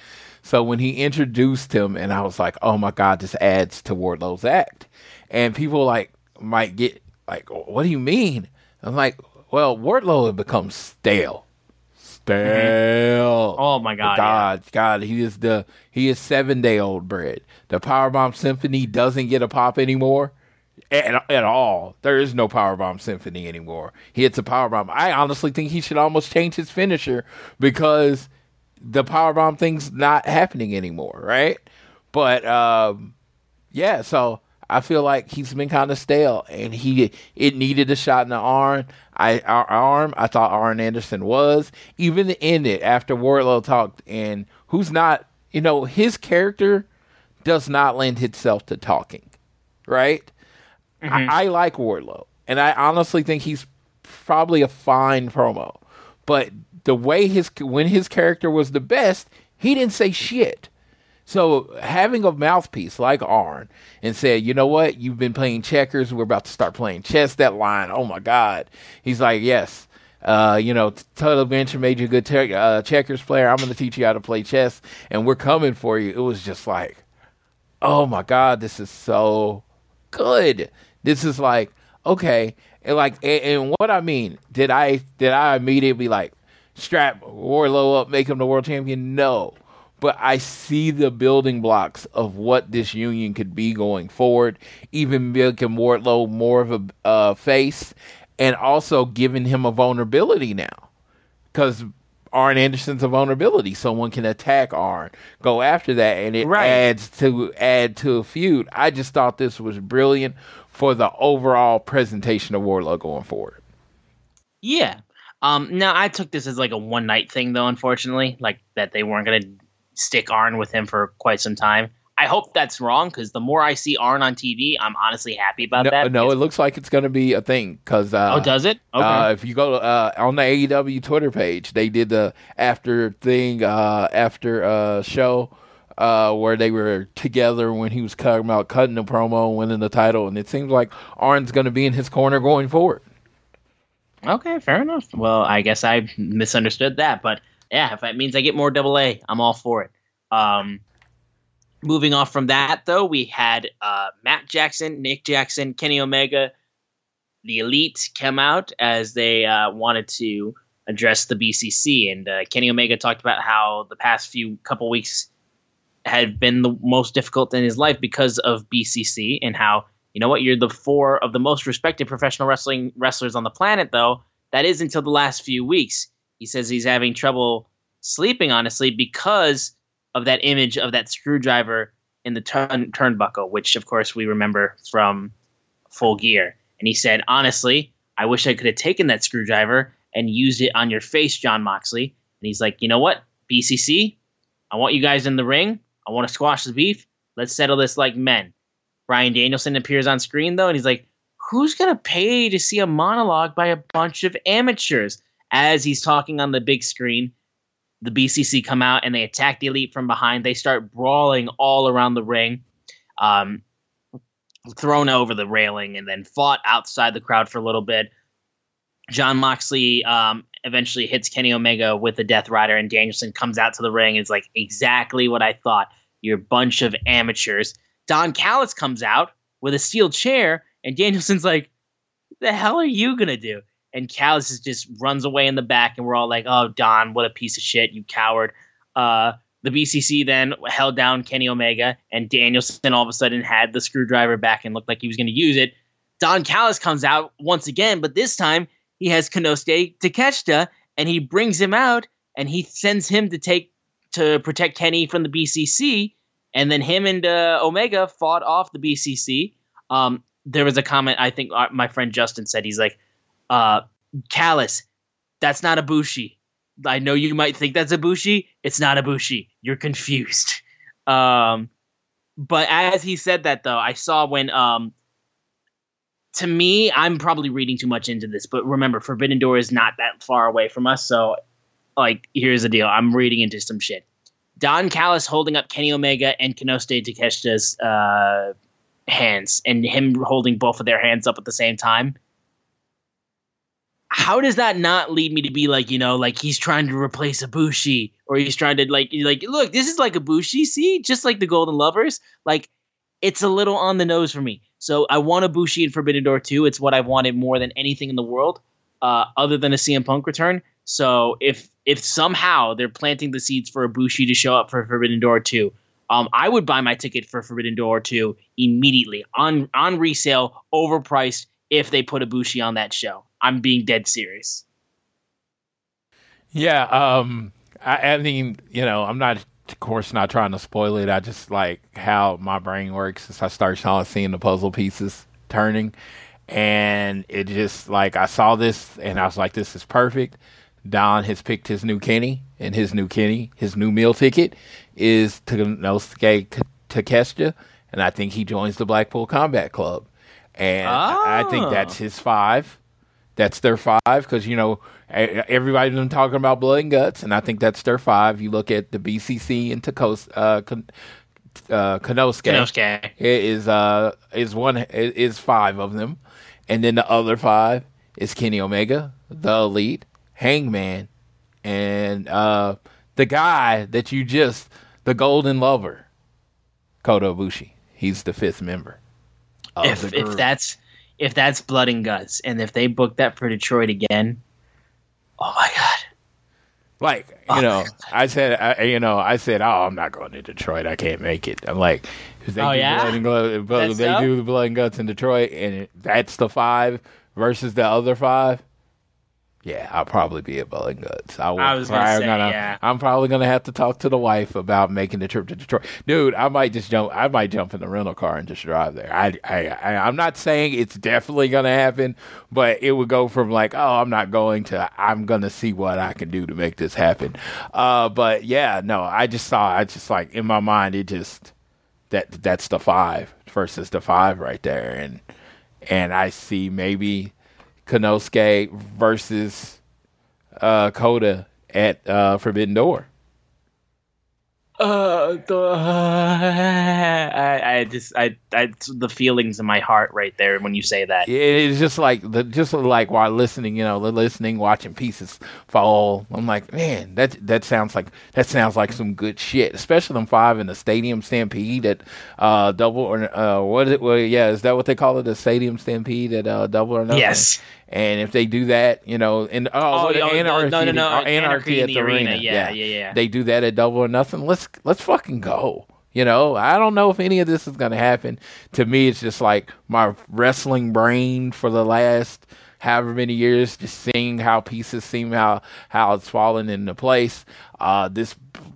So when he introduced him, and I was like, oh my God, this adds to Wardlow's act. And people like might get like, what do you mean? I'm like, well, Wardlow had become stale. Stale. Oh my god! yeah. God, God, he is the he is seven day old bread. The Powerbomb Symphony doesn't get a pop anymore. At, at all. There is no Powerbomb Symphony anymore. He hits a Powerbomb. I honestly think he should almost change his finisher because the Powerbomb thing's not happening anymore, right? But um, yeah, so I feel like he's been kind of stale, and he it needed a shot in the arm. I our arm. I thought Arn Anderson was even in it after Wardlow talked, and who's not, you know, his character does not lend itself to talking, right? I, mm-hmm. I like Wardlow, and I honestly think he's probably a fine promo, but the way his when his character was the best, he didn't say shit. So having a mouthpiece like Arn and say, you know what, you've been playing checkers, we're about to start playing chess. That line, oh my god, he's like, yes, uh, you know, Tully Blanchard made you a good te- uh, checkers player. I'm going to teach you how to play chess, and we're coming for you. It was just like, oh my god, this is so good. This is like okay, and like, and, and what I mean, did I did I immediately like strap Wardlow up, make him the world champion? No, but I see the building blocks of what this union could be going forward, even making Wardlow more of a uh, face, and also giving him a vulnerability now, because Arn Anderson's a vulnerability. Someone can attack Arn, go after that, and it Right. adds to add to a feud. I just thought this was brilliant for the overall presentation of Wardlow going forward. Yeah. Um. Now I took this as like a one night thing, though. Unfortunately, like that they weren't gonna stick Arn with him for quite some time. I hope that's wrong because the more I see Arn on TV, I'm honestly happy about No, that. no, it looks like it's going to be a thing because uh, oh, does it? Okay. Uh, if you go to, uh, on the AEW Twitter page, they did the after thing uh, after uh, show uh, where they were together when he was talking about cutting the promo, winning the title, and it seems like Arn's going to be in his corner going forward. okay, fair enough. Well, I guess I misunderstood that, but yeah, if that means I get more double A, I'm all for it. Um. Moving off from that, though, we had uh, Matt Jackson, Nick Jackson, Kenny Omega, the Elite come out as they uh, wanted to address the BCC, and uh, Kenny Omega talked about how the past few couple weeks had been the most difficult in his life because of BCC, and how you know what you're the four of the most respected professional wrestling wrestlers on the planet, though that is until the last few weeks. He says he's having trouble sleeping, honestly, because of that image of that screwdriver in the turn turnbuckle, which of course we remember from Full Gear. And he said, honestly, I wish I could have taken that screwdriver and used it on your face, Jon Moxley. And he's like, you know what, BCC, I want you guys in the ring. I want to squash the beef. Let's settle this like men. Bryan Danielson appears on screen though, and he's like, who's gonna pay to see a monologue by a bunch of amateurs? As he's talking on the big screen, the BCC come out and they attack the Elite from behind. They start brawling all around the ring, um, thrown over the railing, and then fought outside the crowd for a little bit. Jon Moxley um, eventually hits Kenny Omega with the Death Rider, and Danielson comes out to the ring. Is like exactly what I thought. You're a bunch of amateurs. Don Callis comes out with a steel chair, and Danielson's like, "The hell are you gonna do?" And Callis just runs away in the back, and we're all like, "Oh, Don, what a piece of shit, you coward!" Uh, the BCC then held down Kenny Omega, and Danielson all of a sudden had the screwdriver back and looked like he was going to use it. Don Callis comes out once again, but this time he has Konosuke Takeshita, and he brings him out, and he sends him to take to protect Kenny from the BCC, and then him and uh, Omega fought off the BCC. Um, there was a comment I think uh, my friend Justin said he's like, uh, "Callis, that's not Ibushi. I know you might think that's Ibushi. It's not Ibushi. You're confused." Um, but as he said that though, I saw when um, to me, I'm probably reading too much into this, but remember, Forbidden Door is not that far away from us. So, like, here's the deal: I'm reading into some shit. Don Callis holding up Kenny Omega and Konosuke Takeshita's uh, hands, and him holding both of their hands up at the same time. How does that not lead me to be like, you know, like he's trying to replace Ibushi, or he's trying to like, like, look, this is like Ibushi, see, just like the Golden Lovers, like it's a little on the nose for me. So I want Ibushi in Forbidden Door 2. It's what I've wanted more than anything in the world, uh, other than a CM Punk return. So if if somehow they're planting the seeds for Ibushi to show up for Forbidden Door 2, um, I would buy my ticket for Forbidden Door 2 immediately on on resale, overpriced if they put Ibushi on that show. I'm being dead serious. Yeah, um, I, I mean, you know, I'm not of course not trying to spoil it. I just like how my brain works as I start seeing the puzzle pieces turning. And it just like I saw this and I was like, this is perfect. Don has picked his new Kenny, and his new Kenny, his new meal ticket is Konosuke Takeshita, and I think he joins the Blackpool Combat Club. And oh. I think that's his five. That's their five because you know everybody's been talking about blood and guts, and I think that's their five. You look at the BCC and Takos, uh, uh, Konosuke. Konosuke it is uh is one is five of them, and then the other five is Kenny Omega, the Elite, Hangman, and uh the guy that you just the Golden Lover, Kota Ibushi. He's the fifth member. if if that's if that's blood and guts, and if they book that for Detroit again, oh my god! Like you oh know, I said, I, you know, I said, oh, I'm not going to Detroit. I can't make it. I'm like, they oh, do yeah? blood and they so? do the blood and guts in Detroit, and that's the five versus the other five. Yeah, I'll probably be at and Guts. I, I was gonna say, gonna, yeah. I'm probably gonna have to talk to the wife about making the trip to Detroit. Dude, I might just jump. I might jump in the rental car and just drive there. I, I, I I'm not saying it's definitely gonna happen, but it would go from like, oh, I'm not going to, I'm gonna see what I can do to make this happen. Uh, but yeah, no, I just saw. I just like in my mind, it just that that's the five versus the five right there, and and I see maybe Konosuke versus uh, Kota at uh, Forbidden Door. Uh, the, uh, I, I just, I, I, the feelings in my heart right there when you say that. It's just like the, just like while listening, you know, listening, watching pieces fall. I'm like, man, that that sounds like that sounds like some good shit. Especially them five in the Stadium Stampede at uh, double or uh, what is it? Well, yeah, is that what they call it? The Stadium Stampede at uh, double or nothing? Yes. And if they do that, you know, and oh, oh, oh anarchy, no, no, no, anarchy, anarchy at the, arena. arena. Yeah, yeah, yeah, yeah. They do that at Double or Nothing. Let's let's fucking go. You know, I don't know if any of this is going to happen. To me, it's just like my wrestling brain for the last however many years, just seeing how pieces seem how how it's fallen into place. Uh, this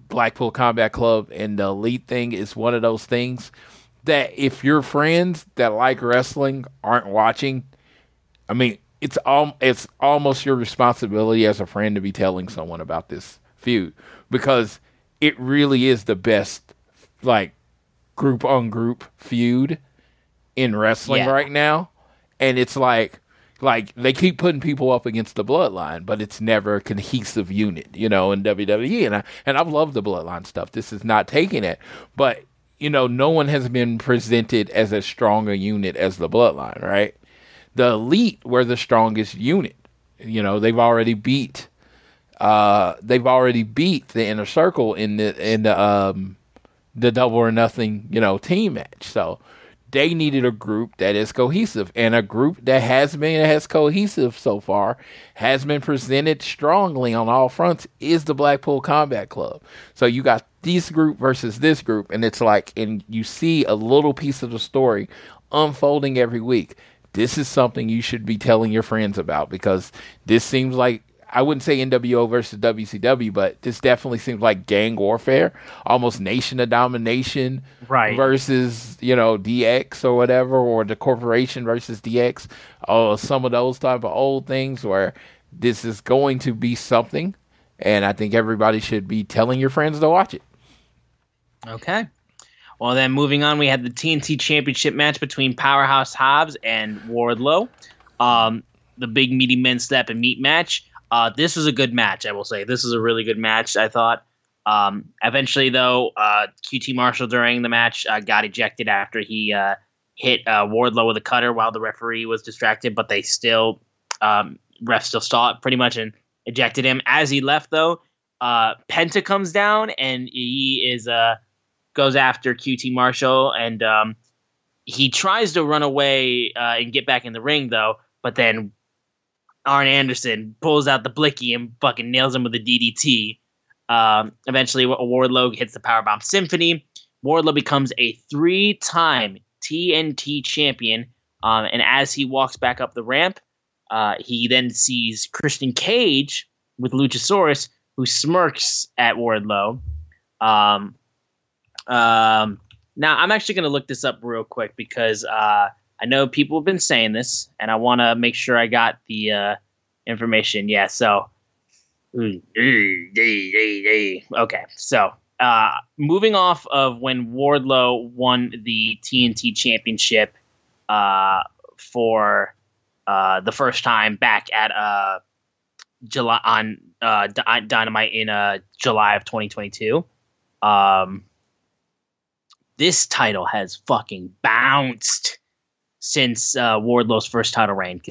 Blackpool Combat Club and the Elite thing is one of those things that if your friends that like wrestling aren't watching, I mean, it's um it's almost your responsibility as a friend to be telling someone about this feud because it really is the best like group on group feud in wrestling yeah. right now and it's like like they keep putting people up against the bloodline, but it's never a cohesive unit, you know, in WWE. And I and I've loved the bloodline stuff. This is not taking it, but you know, no one has been presented as a strong a unit as the bloodline, right? The elite were the strongest unit. You know, they've already beat uh they've already beat the inner circle in the in the um the double or nothing, you know, team match. So they needed a group that is cohesive and a group that has been has cohesive so far has been presented strongly on all fronts is the Blackpool Combat Club. So you got this group versus this group and it's like and you see a little piece of the story unfolding every week. This is something you should be telling your friends about because this seems like I wouldn't say NWO versus WCW, but this definitely seems like gang warfare, almost nation of domination Right. versus, you know, DX or whatever, or the corporation versus DX, or some of those type of old things where this is going to be something. And I think everybody should be telling your friends to watch it. Okay. Well, then moving on, we had the TNT Championship match between Powerhouse Hobbs and Wardlow. Um, the big meaty men slap and meat match. Uh, this was a good match, I will say. This was a really good match, I thought. Um, eventually, though, uh, QT Marshall during the match uh, got ejected after he uh, hit uh, Wardlow with a cutter while the referee was distracted, but they still, um, ref still saw it pretty much and ejected him. As he left, though, uh, Penta comes down and he is uh, goes after QT Marshall and um, he tries to run away uh, and get back in the ring, though, but then Arn Anderson pulls out the blicky and fucking nails him with a DDT. Um, eventually, Wardlow hits the Powerbomb Symphony. Wardlow becomes a three-time TNT champion, um, and as he walks back up the ramp, uh, he then sees Christian Cage with Luchasaurus, who smirks at Wardlow. Um, um, now, I'm actually going to look this up real quick because uh, I know people have been saying this, and I want to make sure I got the uh, information. Yeah, so. Okay, so uh, moving off of when Wardlow won the TNT Championship uh, for uh, the first time back at uh, July on uh, Dy- Dynamite in uh, July of 2022. Um, this title has fucking bounced since uh, Wardlow's first title reign.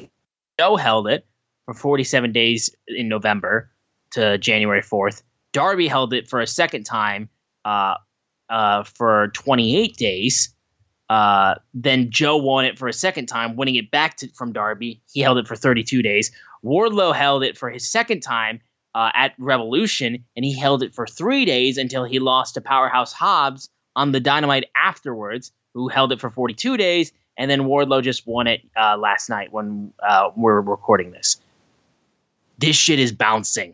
Joe held it for 47 days in November to January 4th. Darby held it for a second time uh, uh, for 28 days. Uh, then Joe won it for a second time, winning it back to, from Darby. He held it for 32 days. Wardlow held it for his second time uh, at Revolution, and he held it for three days until he lost to Powerhouse Hobbs on the Dynamite afterwards, who held it for 42 days. And then Wardlow just won it uh, last night when uh, we're recording this. This shit is bouncing,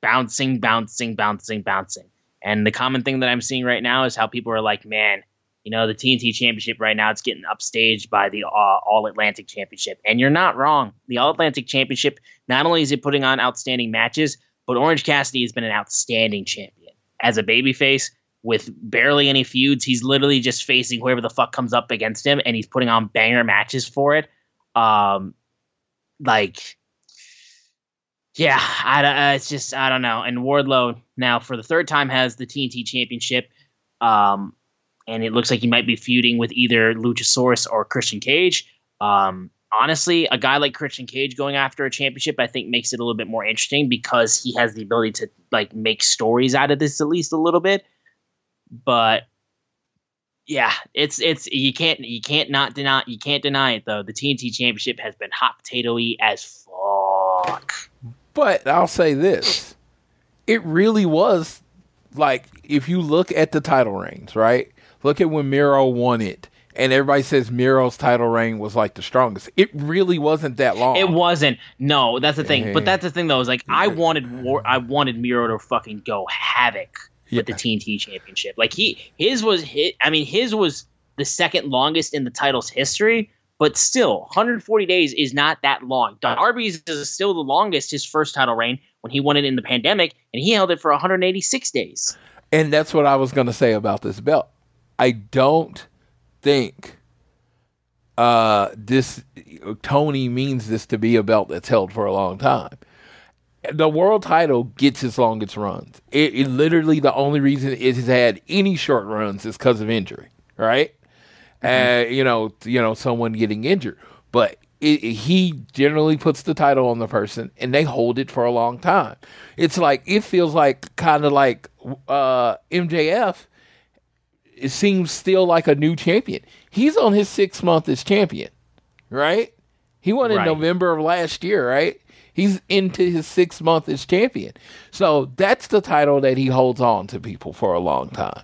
bouncing, bouncing, bouncing, bouncing. And the common thing that I'm seeing right now is how people are like, man, you know, the TNT Championship right now, it's getting upstaged by the uh, All Atlantic Championship. And you're not wrong. The All Atlantic Championship, not only is it putting on outstanding matches, but Orange Cassidy has been an outstanding champion. As a babyface with barely any feuds, he's literally just facing whoever the fuck comes up against him, and he's putting on banger matches for it. Um, like, yeah, I, uh, it's just I don't know. And Wardlow now for the third time has the TNT Championship. Um, and it looks like he might be feuding with either Luchasaurus or Christian Cage. Um, honestly, a guy like Christian Cage going after a championship, I think makes it a little bit more interesting because he has the ability to like make stories out of this at least a little bit. But yeah, it's it's you can't you can't not deny you can't deny it though. The TNT Championship has been hot potatoy as fuck. But I'll say this. It really was like if you look at the title reigns, right? Look at when Miro won it. And everybody says Miro's title reign was like the strongest. It really wasn't that long. It wasn't. No, that's the thing. But that's the thing though. Is like I wanted war. I wanted Miro to fucking go havoc with the Yeah. TNT Championship. Like he, his was hit. I mean, his was the second longest in the title's history. But still, 140 days is not that long. Darby's is still the longest. His first title reign when he won it in the pandemic, and he held it for 186 days. And that's what I was going to say about this belt. I don't think uh, this Tony means this to be a belt that's held for a long time. The world title gets as long as runs. It, it literally the only reason it has had any short runs is because of injury, right? Uh, you know, you know, someone getting injured, but it, it- he generally puts the title on the person, and they hold it for a long time. It's like it feels like kind of like uh, MJF it seems still like a new champion. He's on his sixth month as champion, right? He won in Right. November of last year, right? He's into his sixth month as champion. So that's the title that he holds on to people for a long time.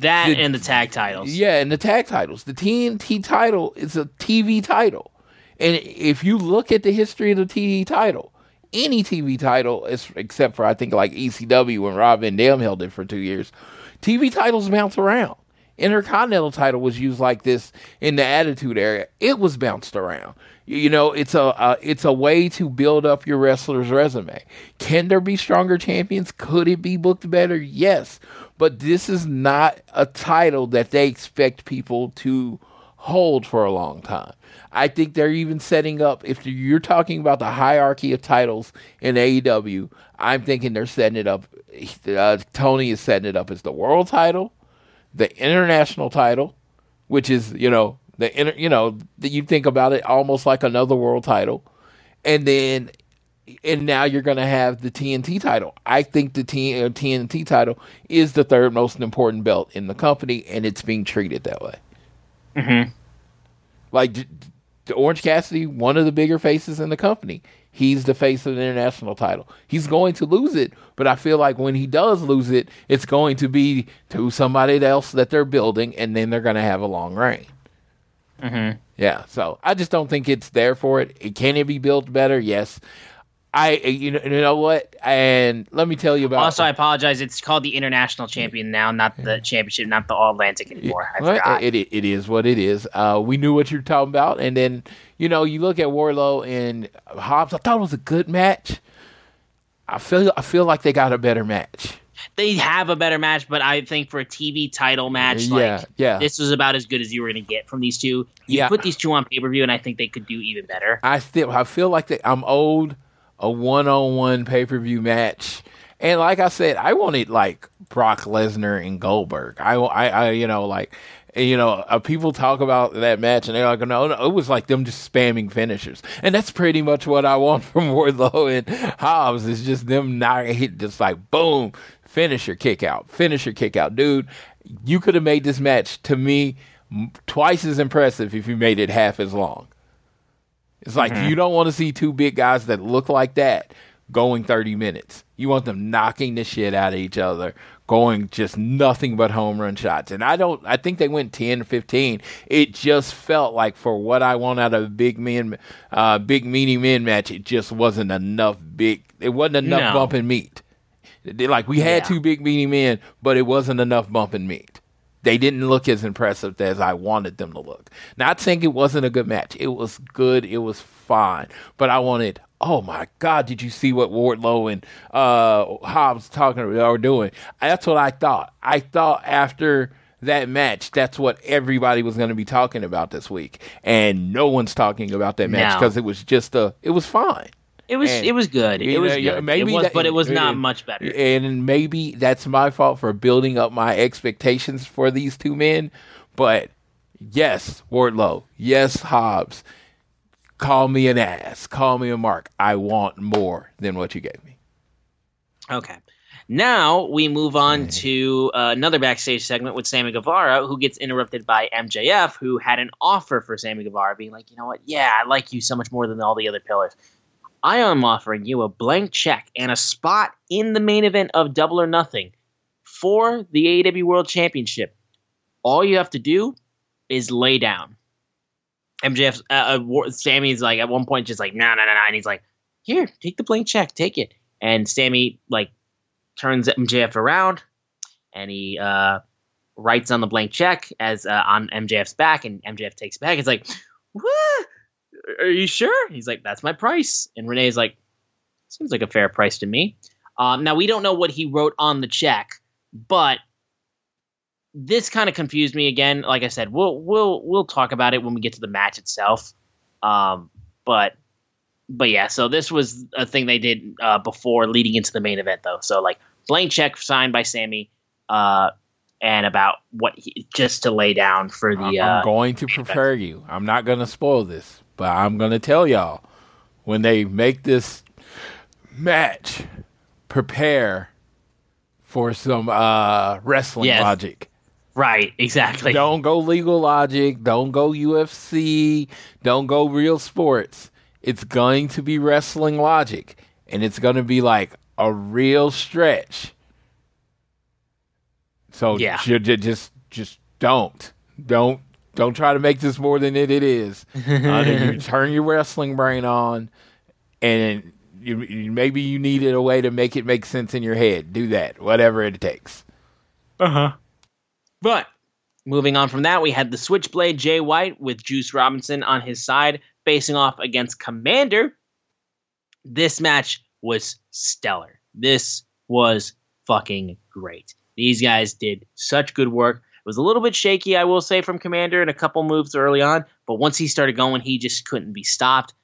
That The- and the tag titles. Yeah, and the tag titles. The TNT title is a TV title. And if you look at the history of the TV title, any TV title, is, except for I think like ECW when Rob Van Dam held it for two years, TV titles bounce around. Intercontinental title was used like this in the Attitude Era. It was bounced around. You- know, it's a uh, it's a way to build up your wrestler's resume. Can there be stronger champions? Could it be booked better? Yes, but this is not a title that they expect people to hold for a long time. I think they're even setting up. If you're talking about the hierarchy of titles in AEW, I'm thinking they're setting it up. Uh, Tony is setting it up as the world title, the international title, which is you know the inter, you know that you think about it almost like another world title, and then and now you're going to have the TNT title. I think the T, uh, TNT title is the third most important belt in the company, and it's being treated that way. Mhm. Like Orange Cassidy, one of the bigger faces in the company. He's the face of the international title. He's going to lose it, but I feel like when he does lose it, it's going to be to somebody else that they're building, and then they're going to have a long reign. Mhm. Yeah, so I just don't think it's there for it. It- Can it be built better? Yes. I you know, you know what? And let me tell you about Also, I apologize. It's called the International Champion now, not the championship, not the All Atlantic anymore. I Well, forgot. It, it, it is what it is. Uh, we knew what you're talking about, and then you know you look at Wardlow and Hobbs. I thought it was a good match. I feel I feel like they got a better match. They have a better match, but I think for a TV title match, Yeah, like yeah. this was about as good as you were going to get from these two. You Yeah. put these two on pay per view, and I think they could do even better. I still I feel like that I'm old a one on one pay per view match. And like I said, I wanted like Brock Lesnar and Goldberg. I, I, I you know, like, you know, uh, people talk about that match and they're like, no, no, it was like them just spamming finishers. And that's pretty much what I want from Wardlow and Hobbs is just them not hit, just like boom, finisher kick out, finisher kick out. Dude, you could have made this match to me m- twice as impressive if you made it half as long. It's like you don't want to see two big guys that look like that going 30 minutes. You want them knocking the shit out of each other, going just nothing but home run shots. And I don't I think they went 10 or 15. It just felt like for what I want out of a big men uh big meaty men match, it just wasn't enough big it wasn't enough No. bumping meat. Like we had Yeah. two big meaty men, but it wasn't enough bumping meat. They didn't look as impressive as I wanted them to look. Not saying it wasn't a good match. It was good. It was fine. But I wanted, oh my God, did you see what Wardlow and uh, Hobbs talking or doing? That's what I thought. I thought after that match, that's what everybody was going to be talking about this week. And no one's talking about that match No. because it was just a, it was fine. It was And, it was good. It was know, yeah, good. maybe it was, that- but it was not and- much better. And maybe that's my fault for building up my expectations for these two men. But yes, Wardlow. Yes, Hobbs. Call me an ass. Call me a mark. I want more than what you gave me. Okay. Now we move on to uh, another backstage segment with Sammy Guevara, who gets interrupted by MJF, who had an offer for Sammy Guevara, being like, you know what? Yeah, I like you so much more than all the other pillars. I am offering you a blank check and a spot in the main event of Double or Nothing for the AEW World Championship. All you have to do is lay down. MJF, uh, uh, Sammy's like at one point just like, no, no, no, no. And he's like, here, take the blank check, take it. And Sammy like turns MJF around and he uh, writes on the blank check as uh, on MJF's back, and MJF takes back. It's like, what? Are you sure? He's like, that's my price. And Renee's like, seems like a fair price to me. Um, now we don't know what he wrote on the check, but this kind of confused me again. Like I said, we'll we'll we'll talk about it when we get to the match itself. Um, but but yeah, so this was a thing they did uh, before leading into the main event, though. So like blank check signed by Sammy, uh, and about what he, just to lay down for the. I'm Uh, going to prepare you. I'm not going to spoil this, but I'm going to tell y'all when they make this match, prepare for some uh, wrestling logic. right, exactly. Don't go legal logic. Don't go UFC. Don't go real sports. It's going to be wrestling logic, and it's going to be like a real stretch. So Yeah. ju- ju- just just don't don't don't try to make this more than it, it is. Uh, you turn your wrestling brain on, and you, you, maybe you needed a way to make it make sense in your head. Do that, whatever it takes. Uh huh. But moving on from that, we had the Switchblade Jay White with Juice Robinson on his side facing off against Komander. This match was stellar. This was fucking great. These guys did such good work. Was a little bit shaky, I will say, from Komander and a couple moves early on, but once he started going, he just couldn't be stopped.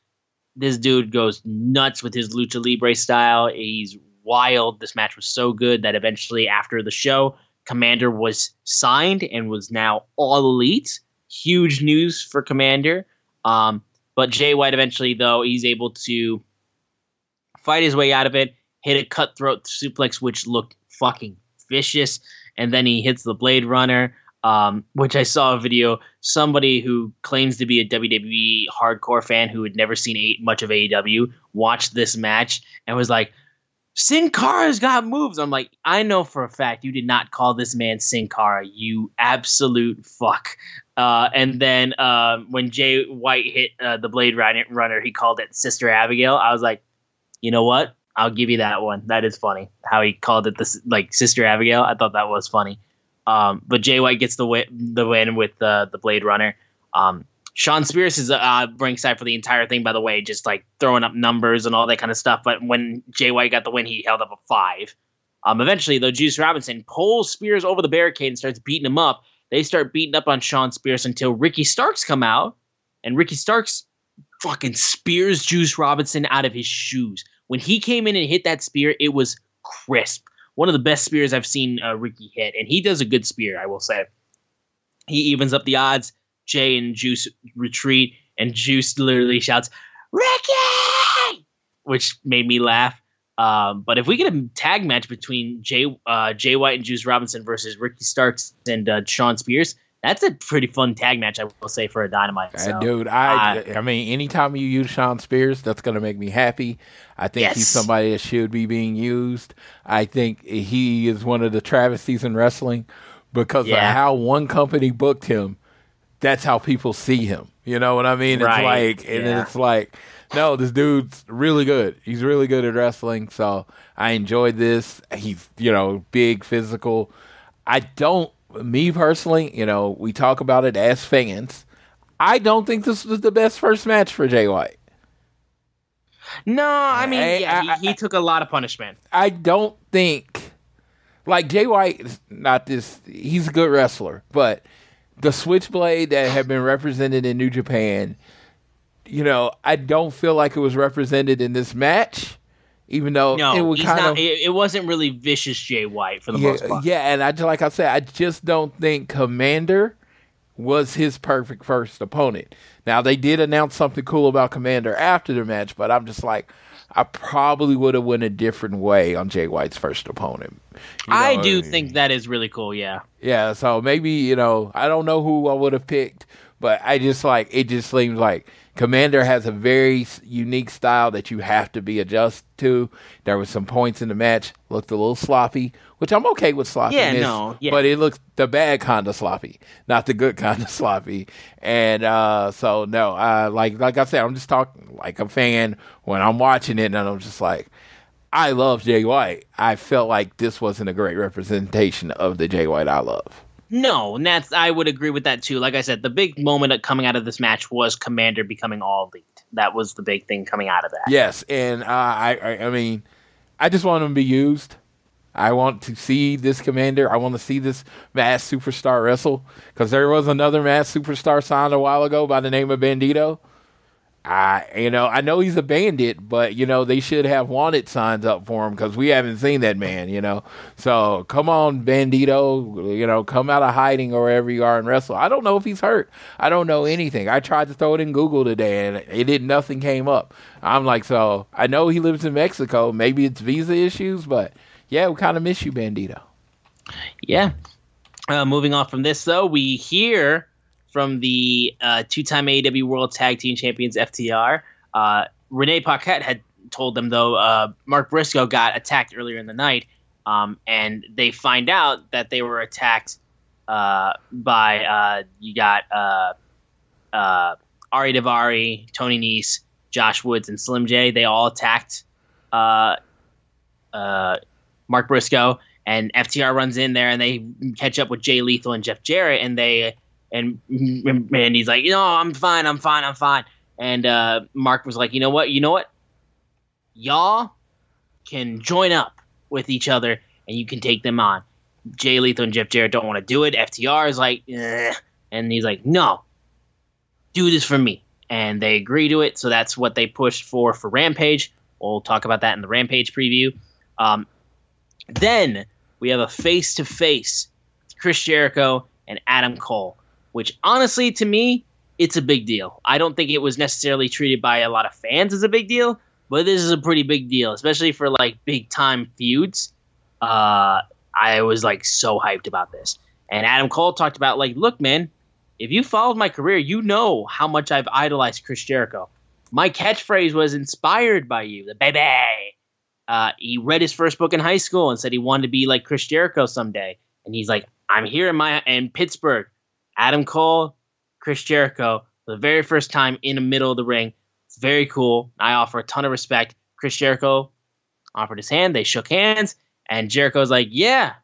This dude goes nuts with his lucha libre style. He's wild. This match was so good that eventually, after the show, Komander was signed and was now all elite. Huge news for Komander. Um, but Jay White eventually, though, he's able to fight his way out of it, hit a cutthroat suplex, which looked fucking vicious, and then he hits the Blade Runner. Um, which I saw a video. Somebody who claims to be a WWE hardcore fan who had never seen a- much of AEW watched this match and was like, Sin Cara's got moves. I'm like, I know for a fact you did not call this man Sin Cara, you absolute fuck. Uh, and then uh, when Jay White hit uh, the Blade Runner, runner, he called it Sister Abigail. I was like, you know what? I'll give you that one. That is funny. How he called it this like Sister Abigail. I thought that was funny. Um, but Jay White gets the win, the win with uh, the Blade Runner. Um, Shawn Spears is uh, ringside for the entire thing, by the way, just like throwing up numbers and all that kind of stuff. But when Jay White got the win, he held up a five. Um, eventually, though, Juice Robinson pulls Spears over the barricade and starts beating him up. They start beating up on Shawn Spears until Ricky Starks come out, and Ricky Starks fucking spears Juice Robinson out of his shoes. When he came in and hit that spear, it was crisp. One of the best spears I've seen uh, Ricky hit, and he does a good spear, I will say. He evens up the odds. Jay and Juice retreat, and Juice literally shouts, Ricky! Which made me laugh. Um, but if we get a tag match between Jay, uh, Jay White and Juice Robinson versus Ricky Starks and uh, Shawn Spears, that's a pretty fun tag match, I will say, for a Dynamite. Uh, So, dude, I uh, I mean, anytime you use Shawn Spears, that's gonna make me happy. I think he's somebody that should be being used. I think he is one of the travesties in wrestling because Yeah. of how one company booked him. That's how people see him. You know what I mean? It's Right, like, and yeah. it's like, no, this dude's really good. He's really good at wrestling. So I enjoyed this. He's you know big, physical. I don't, me personally, you know, we talk about it as fans. I don't think this was the best first match for Jay White. no, I mean, Hey, yeah, I- he, he took a lot of punishment. I don't think, like Jay White, is not this. He's a good wrestler, but the Switchblade that had been represented in New Japan, you know, I don't feel like it was represented in this match. Even though No, it he's kind not, of it, it wasn't really vicious Jay White for the yeah, most part. yeah, and I like I said, I just don't think Komander was his perfect first opponent. Now they did announce something cool about Komander after the match, but I'm just like, I probably would have went a different way on Jay White's first opponent. You I know, do think that is really cool. Yeah. yeah. So maybe you know, I don't know who I would have picked, but I just like it. Just seems like Komander has a very unique style that you have to be adjusted to. There were some points in the match looked a little sloppy, which I'm okay with sloppy. Yeah, no, yeah. but it looks the bad kind of sloppy, not the good kind of sloppy. And uh, so no, uh, like like I said, I'm just talking like a fan when I'm watching it, and I'm just like. I love Jay White. I felt like this wasn't a great representation of the Jay White I love. No, and that's I would agree with that too. Like I said, the big moment coming out of this match was Komander becoming all elite. That was the big thing coming out of that. Yes, and uh, I, I, I mean, I just want him to be used. I want to see this Komander. I want to see this mass superstar wrestle because there was another mass superstar signed a while ago by the name of Bandito. I, you know, I know he's a bandit, but you know they should have wanted signs up for him because we haven't seen that man. You know, so come on, Bandito. You know, come out of hiding or wherever you are and wrestle. I don't know if he's hurt. I don't know anything. I tried to throw it in Google today and it did. Nothing came up. I'm like, so I know he lives in Mexico. Maybe it's visa issues, but yeah, we kind of miss you, Bandito. Yeah. Uh, moving on from this, though, we hear from the uh, two-time AEW World Tag Team Champions FTR. Uh, Renee Paquette had told them though uh, Mark Briscoe got attacked earlier in the night, um, and they find out that they were attacked uh, by uh, you got uh, Ari Daivari, Tony Nese, Josh Woods, and Slim J. They all attacked Mark Briscoe. And FTR runs in there and they catch up with Jay Lethal and Jeff Jarrett, and they and and he's like, "No, I'm fine, I'm fine, I'm fine. And uh, Mark was like, you know what, you know what, y'all can join up with each other and you can take them on. Jay Lethal and Jeff Jarrett don't want to do it. FTR is like, eh. and he's like, no, do this for me. And they agree to it. So that's what they pushed for for Rampage. We'll talk about that in the Rampage preview. Um, then we have a face to face Chris Jericho and Adam Cole which honestly, to me, it's a big deal. I don't think it was necessarily treated by a lot of fans as a big deal, but this is a pretty big deal, especially for like big time feuds. Uh, I was like so hyped about this. And Adam Cole talked about like, look, man, if you followed my career, you know how much I've idolized Chris Jericho. My catchphrase was inspired by you, the baby. Uh, he read his first book in high school and said he wanted to be like Chris Jericho someday. And he's like, I'm here in my in Pittsburgh. Adam Cole, Chris Jericho, for the very first time in the middle of the ring. It's very cool. I offer a ton of respect. Chris Jericho offered his hand. They shook hands, and Jericho's like, "Yeah,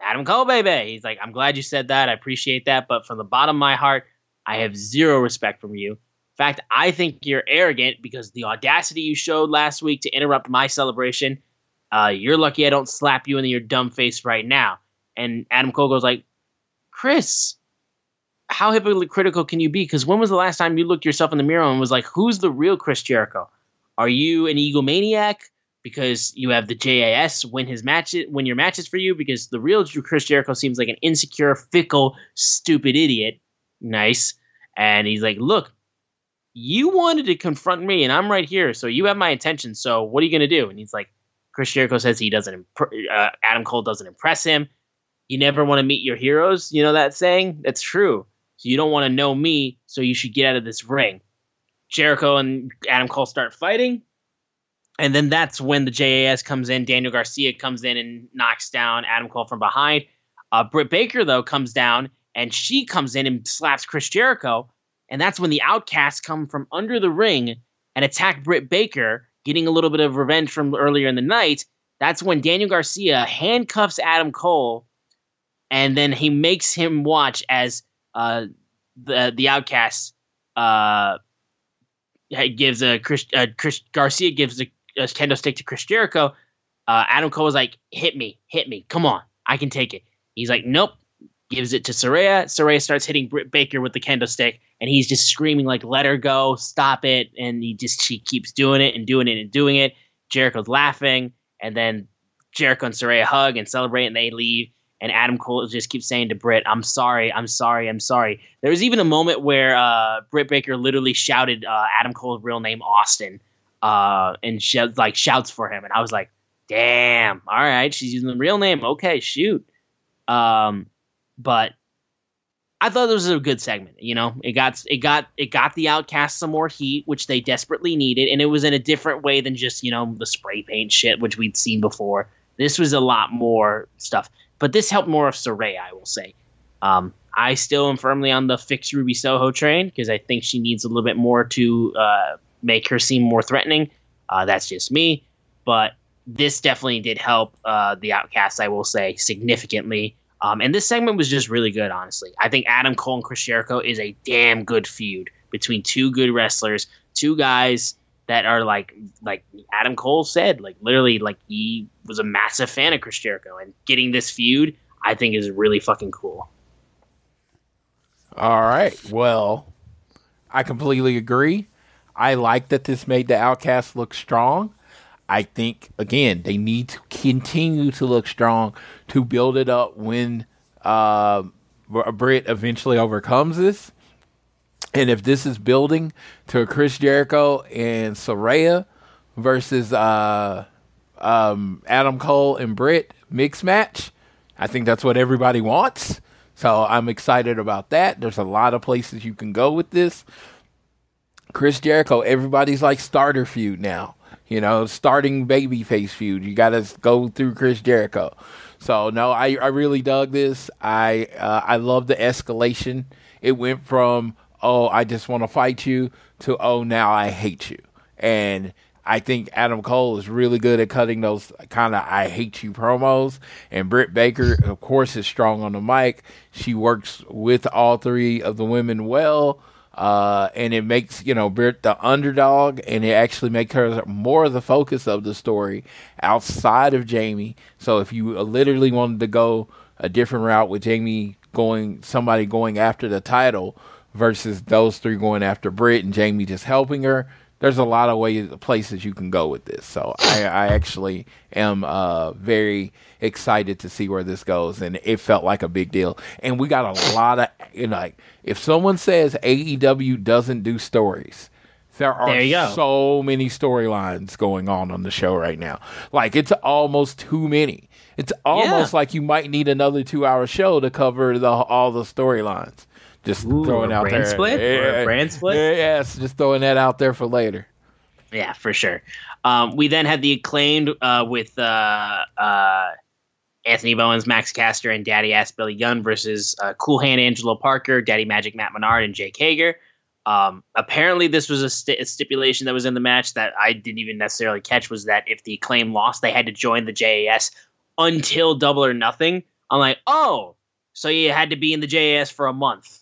Adam Cole, baby." He's like, "I'm glad you said that. I appreciate that, but from the bottom of my heart, I have zero respect from you." In fact, I think you're arrogant because the audacity you showed last week to interrupt my celebration. Uh, you're lucky I don't slap you in your dumb face right now. And Adam Cole goes like, Chris, how hypocritical can you be? Because when was the last time you looked yourself in the mirror and was like, who's the real Chris Jericho? Are you an egomaniac because you have the JAS win his matches, win your matches for you? Because the real Chris Jericho seems like an insecure, fickle, stupid idiot. Nice. And he's like, look, you wanted to confront me, and I'm right here, so you have my attention. So what are you gonna do? And he's like, Chris Jericho says he doesn't. Imp- uh, Adam Cole doesn't impress him. You never want to meet your heroes. You know that saying? That's true. So you don't want to know me, so you should get out of this ring. Jericho and Adam Cole start fighting. And then that's when the JAS comes in. Daniel Garcia comes in and knocks down Adam Cole from behind. Uh, Britt Baker, though, comes down and she comes in and slaps Chris Jericho. And that's when the outcasts come from under the ring and attack Britt Baker, getting a little bit of revenge from earlier in the night. That's when Daniel Garcia handcuffs Adam Cole and then he makes him watch as uh, the the outcast uh, gives a Chris, uh, Chris Garcia gives a, a kendo stick to Chris Jericho. Uh, Adam Cole was like, "Hit me, hit me, come on, I can take it." He's like, "Nope." Gives it to Saraya. Saraya starts hitting Britt Baker with the kendo stick, and he's just screaming like, "Let her go, stop it!" And he just she keeps doing it and doing it and doing it. Jericho's laughing, and then Jericho and Saraya hug and celebrate, and they leave and Adam Cole just keeps saying to Britt, "I'm sorry, I'm sorry, I'm sorry." There was even a moment where uh, Britt Baker literally shouted uh, Adam Cole's real name, Austin, uh, and like shouts for him, and I was like, "Damn, all right, she's using the real name. Okay, shoot." Um, but I thought this was a good segment. You know, it got it got it got the Outcast some more heat, which they desperately needed, and it was in a different way than just you know the spray paint shit, which we'd seen before. This was a lot more stuff. But this helped more of Saraya, I will say. Um, I still am firmly on the fix Ruby Soho train because I think she needs a little bit more to uh, make her seem more threatening. Uh, that's just me. But this definitely did help uh, the Outcasts, I will say, significantly. Um, and this segment was just really good, honestly. I think Adam Cole and Chris Jericho is a damn good feud between two good wrestlers, two guys that are like like Adam Cole said, like literally like he was a massive fan of Chris Jericho and getting this feud I think is really fucking cool. All right. Well, I completely agree. I like that this made the Outcast look strong. I think again they need to continue to look strong to build it up when uh, Britt eventually overcomes this. And if this is building to Chris Jericho and Saraya versus uh, um, Adam Cole and Britt mix match, I think that's what everybody wants. So I'm excited about that. There's a lot of places you can go with this. Chris Jericho, everybody's like starter feud now. You know, starting babyface feud. You got to go through Chris Jericho. So no, I I really dug this. I uh, I love the escalation. It went from oh I just want to fight you to oh now I hate you. And I think Adam Cole is really good at cutting those kind of I hate you promos. And Britt Baker, of course, is strong on the mic. She works with all three of the women well. Uh, and it makes you know Britt the underdog, and it actually makes her more of the focus of the story outside of Jamie. So if you literally wanted to go a different route with Jamie going somebody going after the title versus those three going after Britt and Jamie just helping her, there's a lot of ways places you can go with this. So I, I actually am uh, very excited to see where this goes, and it felt like a big deal. And we got a lot of you know, like if someone says AEW doesn't do stories. There are there so many storylines going on on the show right now. Like it's almost too many. It's almost yeah. like you might need another two-hour show to cover the all the storylines. Just Ooh, throwing out there. Split? Yeah, brand split? Yeah, yes, just throwing that out there for later. Yeah, for sure. Um, we then had the acclaimed uh, with uh, uh, Anthony Bowens, Max Caster, and Daddy Ass Billy Gunn versus uh, Cool Hand Angelo Parker, Daddy Magic Matt Menard, and Jake Hager. Um, apparently, this was a, st- a, stipulation that was in the match that I didn't even necessarily catch. Was that if the acclaim lost, they had to join the JAS until Double or Nothing? I'm like, oh, so you had to be in the JAS for a month.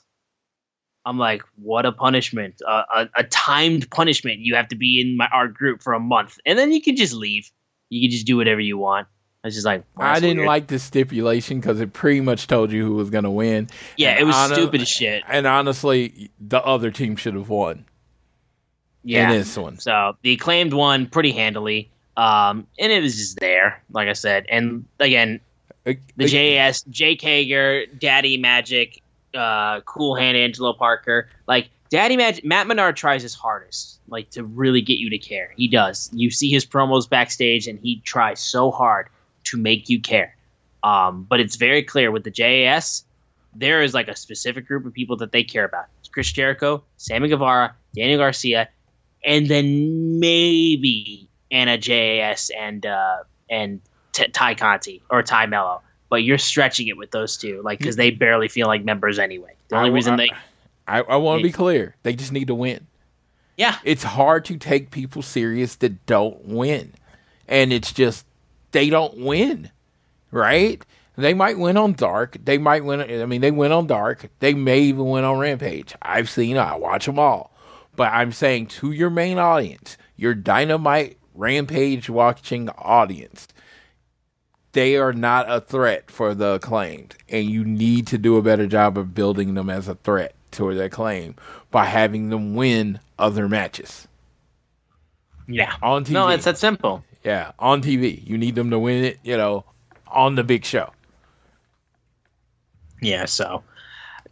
I'm like, what a punishment, uh, a, a, timed punishment. You have to be in my art group for a month, and then you can just leave. You can just do whatever you want. I was just like, well, I didn't weird. like the stipulation because it pretty much told you who was going to win. Yeah, and it was stupid as shit. And honestly, the other team should have won. Yeah, in this one. So the acclaimed won pretty handily, um, and it was just there, like I said. And again, the JS, Jake Hager, Daddy Magic, uh, Cool Hand Angelo Parker. Like Daddy Mag- Matt Menard tries his hardest, like to really get you to care. He does. You see his promos backstage, and he tries so hard to make you care. Um, but it's very clear with the JAS, there is like a specific group of people that they care about. It's Chris Jericho, Sammy Guevara, Daniel Garcia, and then maybe Anna JAS and uh, and T- Tay Conti or Tay Melo but you're stretching it with those two, like because they barely feel like members anyway. The only I, reason they, I, I want to be clear, they just need to win. Yeah, it's hard to take people serious that don't win, and it's just they don't win, right? They might win on Dark. They might win. I mean, they win on Dark. They may even win on Rampage. I've seen. I watch them all. But I'm saying to your main audience, your Dynamite Rampage watching audience, they are not a threat for the acclaimed, and you need to do a better job of building them as a threat to the acclaim by having them win other matches. Yeah, on TV. No, it's that simple. Yeah, on TV, you need them to win it. You know, on the big show. Yeah, so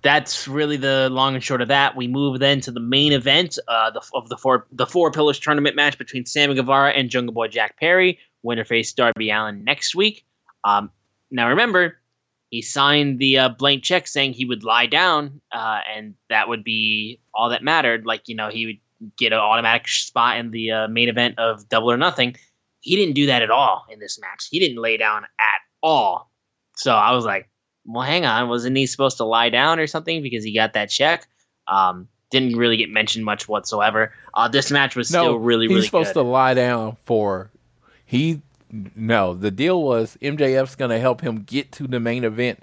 that's really the long and short of that. We move then to the main event uh, the, of the four the four pillars tournament match between Sammy Guevara and Jungle Boy Jack Perry. Winner face Darby Allin next week. Um, now remember, he signed the uh, blank check saying he would lie down, uh, and that would be all that mattered. Like you know, he would get an automatic spot in the uh, main event of Double or Nothing. He didn't do that at all in this match. He didn't lay down at all. So I was like, well, hang on, wasn't he supposed to lie down or something because he got that check? Um, didn't really get mentioned much whatsoever. Uh, this match was no, still really, really. He's supposed good. to lie down for he no, the deal was MJF's going to help him get to the main event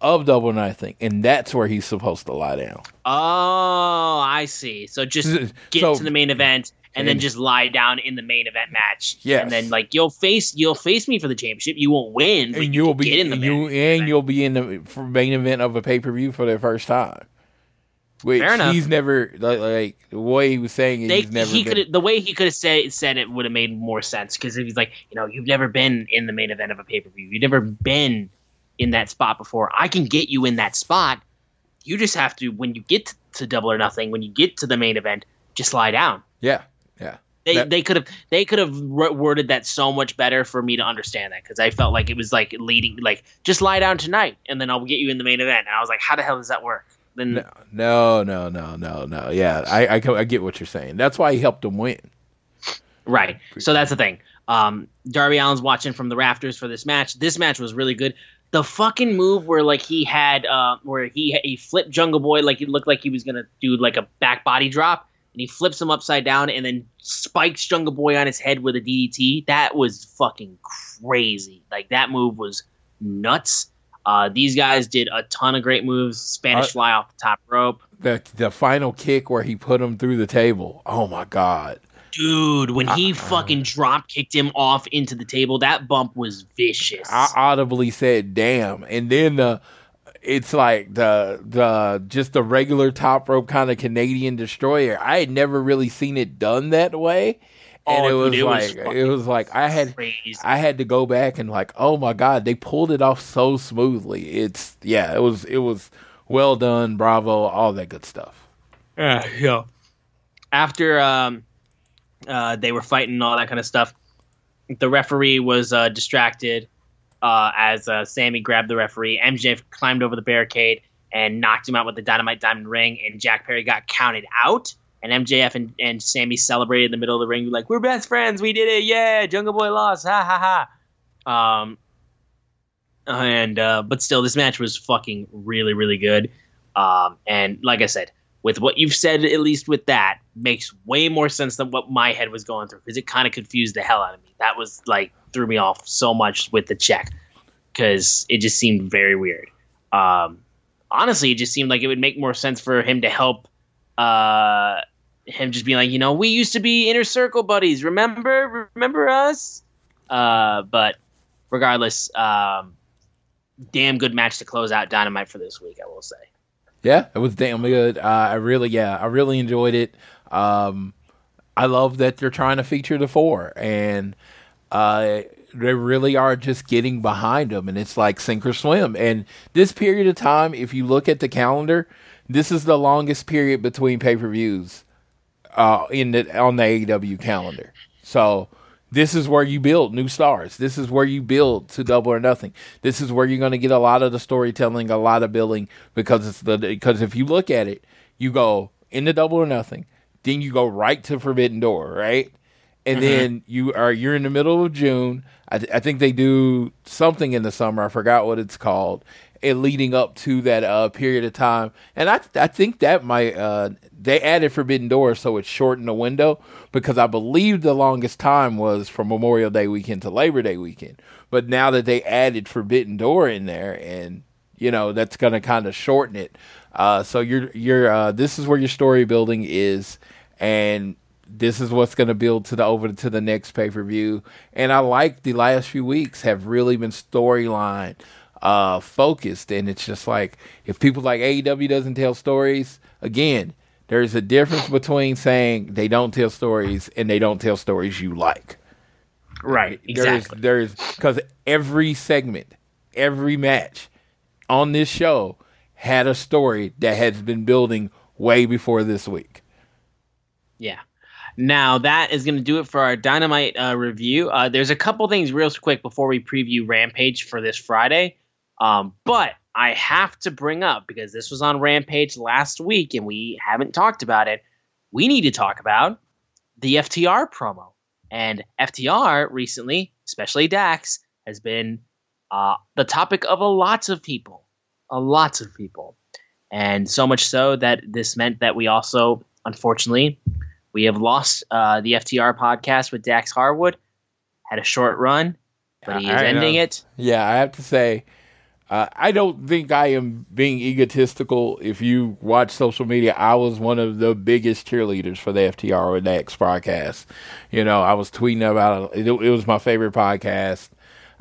of Double Nothing, and that's where he's supposed to lie down. Oh, I see. So just get So- to the main event and then just lie down in the main event match. Yes. And then like you'll face you'll face me for the championship. You won't win, but and you you'll can be get in the and main you event. and you'll be in the main event of a pay per view for the first time. Which Fair enough. he's never like, like the way he was saying it, They, he's never he could the way he could have said said it would have made more sense because if he's like you know you've never been in the main event of a pay per view you've never been in that spot before. I can get you in that spot. You just have to when you get to double or nothing when you get to the main event just lie down. Yeah, yeah. they That- they could have they could have worded that so much better for me to understand that because I felt like it was like leading like just lie down tonight and then I'll get you in the main event. And I was like how the hell does that work then No, no, no, no, no. Yeah, I, I, I get what you're saying. That's why he helped him win. Right. So that's the thing. Um, Darby Allin's watching from the rafters for this match. This match was really good. The fucking move where like he had uh, where he he flipped Jungle Boy like it looked like he was gonna do like a back body drop, and he flips him upside down and then spikes Jungle Boy on his head with a DDT. That was fucking crazy. Like that move was nuts. Uh, these guys did a ton of great moves. Spanish Uh, fly off the top rope. The the final kick where he put him through the table. Oh my god. Dude, when he Uh, fucking drop kicked him off into the table, that bump was vicious. I audibly said, "Damn!" And then the, it's like the the just the regular top rope kind of Canadian destroyer. I had never really seen it done that way, and it was dude, it was like it was like I had Crazy. I had to go back and like, oh my god, they pulled it off so smoothly. It's yeah, it was it was well done, bravo, all that good stuff. Yeah, yeah. After um, uh, they were fighting and all that kind of stuff, the referee was uh, distracted uh, as uh, Sammy grabbed the referee. MJF climbed over the barricade and knocked him out with the dynamite diamond ring, and Jack Perry got counted out. And MJF and, and Sammy celebrated in the middle of the ring, like, We're best friends, we did it, yeah, Jungle Boy lost, ha ha ha. Um, and uh, but still, this match was fucking really, really good. Um, and like I said, with what you've said, at least with that, makes way more sense than what my head was going through because it kind of confused the hell out of me. That was like threw me off so much with the check because it just seemed very weird. Um, honestly, it just seemed like it would make more sense for him to help. Uh, him just being like, you know, we used to be inner circle buddies. Remember, remember us. Uh, but regardless, um, damn good match to close out Dynamite for this week. I will say. Yeah, it was damn good. Uh, I really, yeah, I really enjoyed it. Um, I love that they're trying to feature the four, and uh, they really are just getting behind them, and it's like sink or swim. And this period of time, if you look at the calendar, this is the longest period between pay per views uh, in the on the AEW calendar. So this is where you build new stars. This is where you build to double or nothing. This is where you're going to get a lot of the storytelling, a lot of building because it's the because if you look at it, you go into double or nothing, then you go right to Forbidden Door, right? And then you are you're in the middle of June. I, th- I think they do something in the summer. I forgot what it's called. And leading up to that uh, period of time, and I I think that might uh, they added Forbidden Door so it shortened the window because I believe the longest time was from Memorial Day weekend to Labor Day weekend. But now that they added Forbidden Door in there, and you know that's going to kind of shorten it. Uh, so you're you're uh, this is where your story building is, and this is what's going to build to the over to the next pay per view. And I like the last few weeks have really been storyline uh, focused, and it's just like if people like AEW doesn't tell stories again. There's a difference between saying they don't tell stories and they don't tell stories you like. Right. Exactly. There's there's because every segment, every match on this show had a story that has been building way before this week. Yeah. Now that is going to do it for our Dynamite uh, review. Uh, there's a couple things real quick before we preview Rampage for this Friday, um, but I have to bring up because this was on Rampage last week and we haven't talked about it. We need to talk about the FTR promo. And FTR recently, especially Dax, has been uh, the topic of a lots of people, a lots of people, and so much so that this meant that we also, unfortunately, we have lost uh, the FTR podcast with Dax Harwood. Had a short run, but he is ending it. Yeah, I have to say, Uh, I don't think I am being egotistical. If you watch social media, I was one of the biggest cheerleaders for the FTR the X podcast. You know, I was tweeting about it. It, it was my favorite podcast.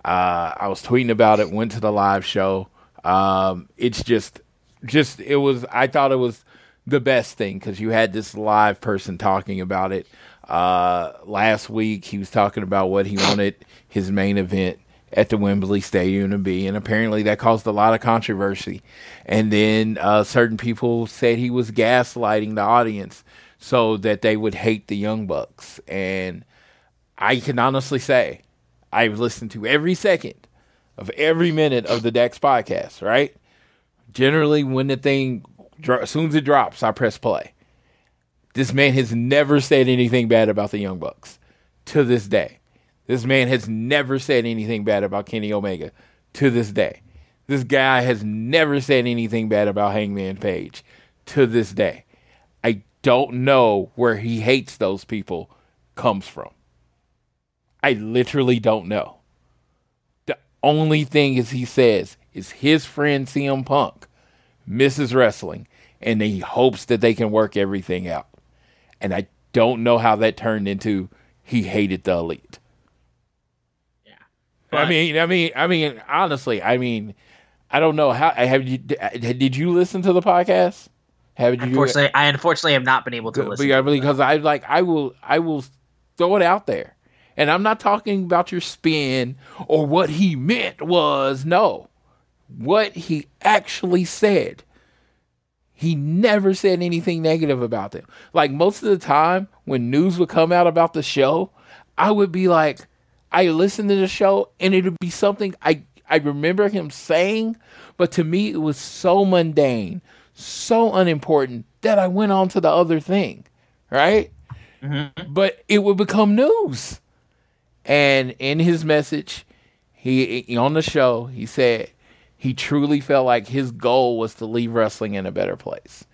Uh, I was tweeting about it. Went to the live show. Um, it's just, just it was. I thought it was the best thing because you had this live person talking about it. Uh, last week he was talking about what he wanted his main event at the Wembley Stadium to be, and apparently that caused a lot of controversy. And then uh, certain people said he was gaslighting the audience so that they would hate the Young Bucks. And I can honestly say I've listened to every second of every minute of the Dex podcast. Right? Generally, when the thing as soon as it drops, I press play. This man has never said anything bad about the Young Bucks to this day. This man has never said anything bad about Kenny Omega to this day. This guy has never said anything bad about Hangman Page to this day. I don't know where he hates those people comes from. I literally don't know. The only thing is he says is his friend CM Punk misses wrestling and he hopes that they can work everything out. And I don't know how that turned into he hated the elite. I mean, I mean, I mean, honestly, I mean, I don't know how. Have you? Uh, did you listen to the podcast? Have you? Unfortunately, I unfortunately have not been able to listen. Because, because I like, I will, I will throw it out there, and I'm not talking about your spin or what he meant was no, what he actually said. He never said anything negative about them. Like most of the time, when news would come out about the show, I would be like, I listened to the show and it would be something I I remember him saying, but to me it was so mundane, so unimportant that I went on to the other thing, right? Mm-hmm. But it would become news. And in his message, he on the show, he said he truly felt like his goal was to leave wrestling in a better place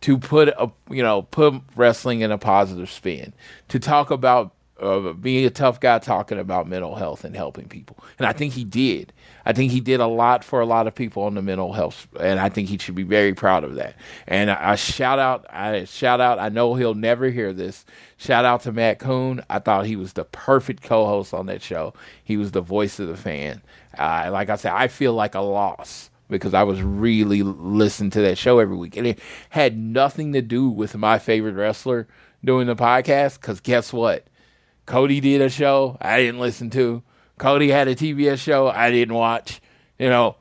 to put a you know put wrestling in a positive spin to talk about of being a tough guy talking about mental health and helping people. And I think he did. I think he did a lot for a lot of people on the mental health, and I think he should be very proud of that. And I, I shout out, I shout out. I know he'll never hear this. Shout out to Matt Koon. I thought he was the perfect co-host on that show. He was the voice of the fan. Uh, like I said, I feel like a loss because I was really listening to that show every week, and it had nothing to do with my favorite wrestler doing the podcast. Because guess what? Cody did a show I didn't listen to. Cody had a TBS show I didn't watch. You know,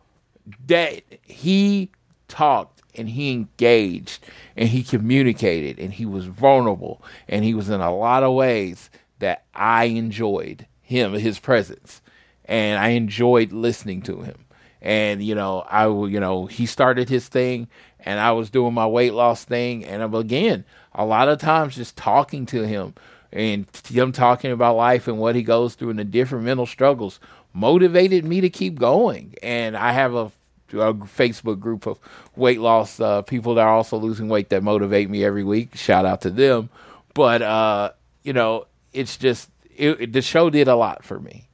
that he talked and he engaged and he communicated and he was vulnerable and he was in a lot of ways that I enjoyed him, his presence, and I enjoyed listening to him. And you know, I you know he started his thing, and I was doing my weight loss thing, and um, again, a lot of times just talking to him and him talking about life and what he goes through and the different mental struggles motivated me to keep going. And I have a, a Facebook group of weight loss uh, people that are also losing weight that motivate me every week. Shout out to them. But uh, you know, it's just it, the show did a lot for me,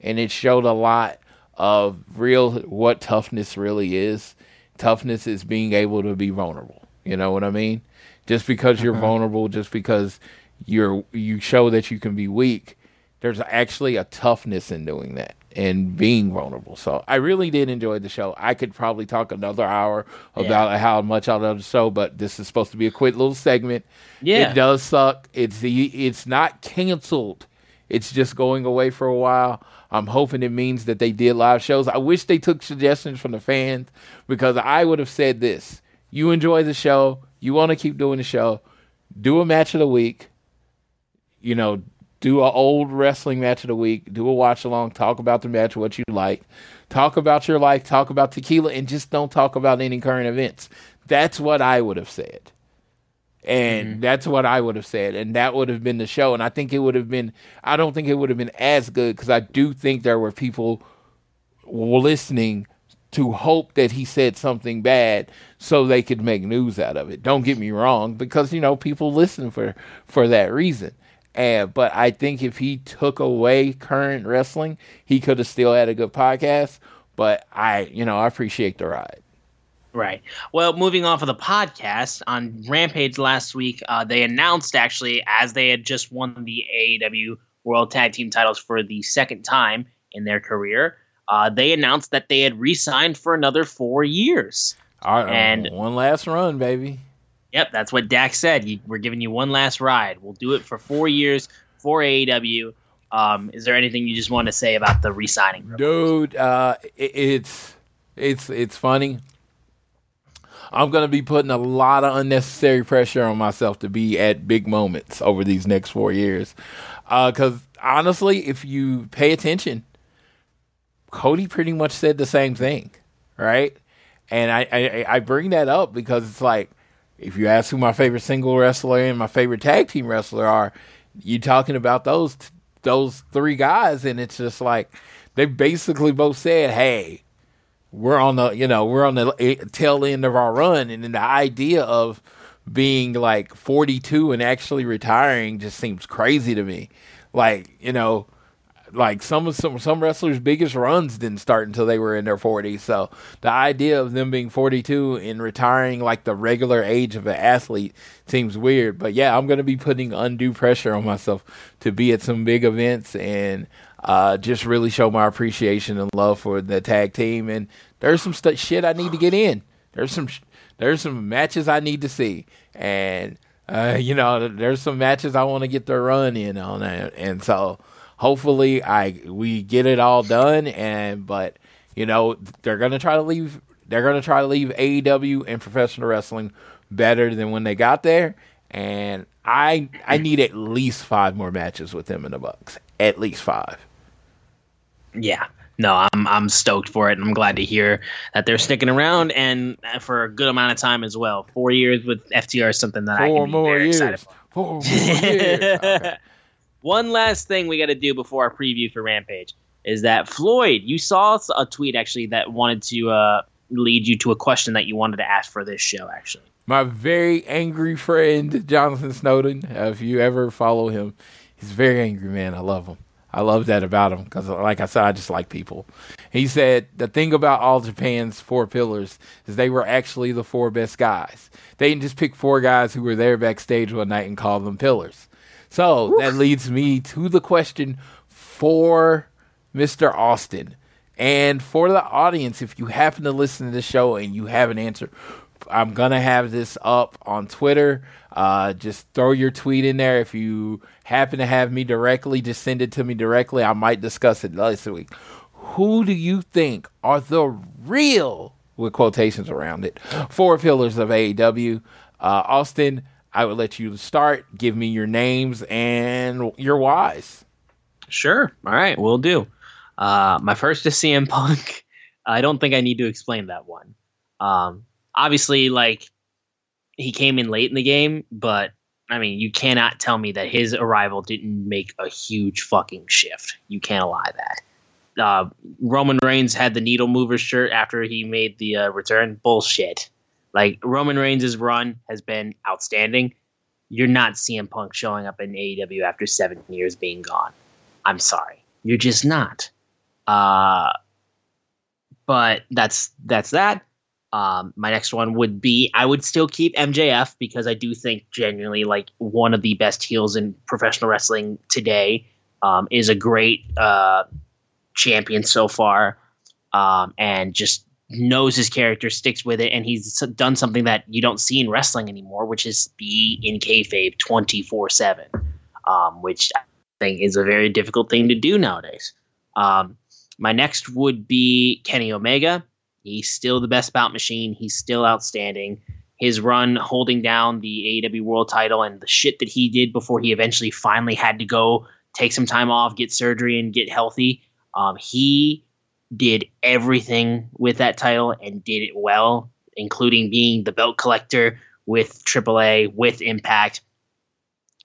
and it showed a lot of real what toughness really is. Toughness is being able to be vulnerable. You know what I mean? Just because you're uh-huh. vulnerable, just because you're you show that you can be weak, there's actually a toughness in doing that and being vulnerable. So I really did enjoy the show. I could probably talk another hour about yeah. how much I love the show, but this is supposed to be a quick little segment. Yeah, it does suck. It's the it's not canceled. It's just going away for a while. I'm hoping it means that they did live shows. I wish they took suggestions from the fans because I would have said this. You enjoy the show. You want to keep doing the show. Do a match of the week you know, do an old wrestling match of the week, do a watch along, talk about the match, what you like, talk about your life, talk about tequila, and just don't talk about any current events. That's what I would have said. And mm-hmm. that's what I would have said. And that would have been the show. And I think it would have been, I don't think it would have been as good because I do think there were people listening to hope that he said something bad so they could make news out of it. Don't get me wrong, because you know people listen for for that reason. And but I think if he took away current wrestling, he could have still had a good podcast. but I, you know, I appreciate the ride. Right. Well, moving off of the podcast on Rampage last week, uh, they announced actually as they had just won the AEW World Tag Team titles for the second time in their career. Uh, they announced that they had re-signed for another four years. Right, and one last run, baby. Yep, that's what Dax said. We're giving you one last ride. We'll do it for four years for AEW. Um, is there anything you just want to say about the re-signing? Dude, uh, it, it's it's it's funny. I'm going to be putting a lot of unnecessary pressure on myself to be at big moments over these next four years. Because uh, honestly, if you pay attention, Cody pretty much said the same thing, right? And I, I, I bring that up because it's like, if you ask who my favorite single wrestler and my favorite tag team wrestler are, you talking about those those three guys, and it's just like they basically both said, "Hey, we're on the you know we're on the eh, tail end of our run, and then the idea of being like 42 and actually retiring just seems crazy to me. Like you know, like some of some some wrestlers' biggest runs didn't start until they were in their 40s. So the idea of them being 42 and retiring like the regular age of an athlete seems weird. But yeah, I'm going to be putting undue pressure on myself to be at some big events and uh, just really show my appreciation and love for the tag team. And there's some st- shit I need to get in. There's some sh- there's some matches I need to see, and uh, you know there's some matches I want to get the run in on, and, and so hopefully I we get it all done. And but you know they're gonna try to leave. They're gonna try to leave AEW and professional wrestling better than when they got there. And I I need at least five more matches with them in the Bucks. At least five. Yeah. No, I'm I'm stoked for it, and I'm glad to hear that they're sticking around and for a good amount of time as well. Four years with FTR is something that Four I can be more very years. excited for. Four more years. Okay. One last thing we got to do before our preview for Rampage is that Floyd, you saw a tweet actually that wanted to uh, lead you to a question that you wanted to ask for this show. Actually, my very angry friend Jonathan Snowden. if you ever follow him, he's very angry man. I love him. I love that about him because, like I said, I just like people. He said the thing about All Japan's four pillars is they were actually the four best guys. They didn't just pick four guys who were there backstage one night and call them pillars. So that leads me to the question for Mr. Austin. And for the audience, if you happen to listen to the show and you have an answer, I'm gonna have this up on Twitter. Uh, just throw your tweet in there. If you happen to have me directly, just send it to me directly. I might discuss it this week. Who do you think are the real, with quotations around it, four pillars of AEW? Uh, Austin, I would let you start. Give me your names and your whys. Sure. All right, we'll do. Uh, my first is CM Punk. I don't think I need to explain that one. Um, obviously, like he came in late in the game, but I mean, you cannot tell me that his arrival didn't make a huge fucking shift. You can't lie that. Uh, Roman Reigns had the needle mover shirt after he made the uh, return. Bullshit. Like Roman Reigns' run has been outstanding. You're not CM Punk showing up in AEW after seven years being gone. I'm sorry, you're just not. Uh, but that's that's that. Um, my next one would be I would still keep MJF because I do think genuinely like one of the best heels in professional wrestling today. Um, is a great uh, champion so far, um, and just knows his character, sticks with it, and he's done something that you don't see in wrestling anymore, which is be in kayfabe twenty four seven, um, which I think is a very difficult thing to do nowadays. Um, my next would be Kenny Omega. He's still the best bout machine. He's still outstanding. His run holding down the AEW World Title and the shit that he did before he eventually finally had to go take some time off, get surgery, and get healthy. Um, he did everything with that title and did it well, including being the belt collector with AAA, with Impact.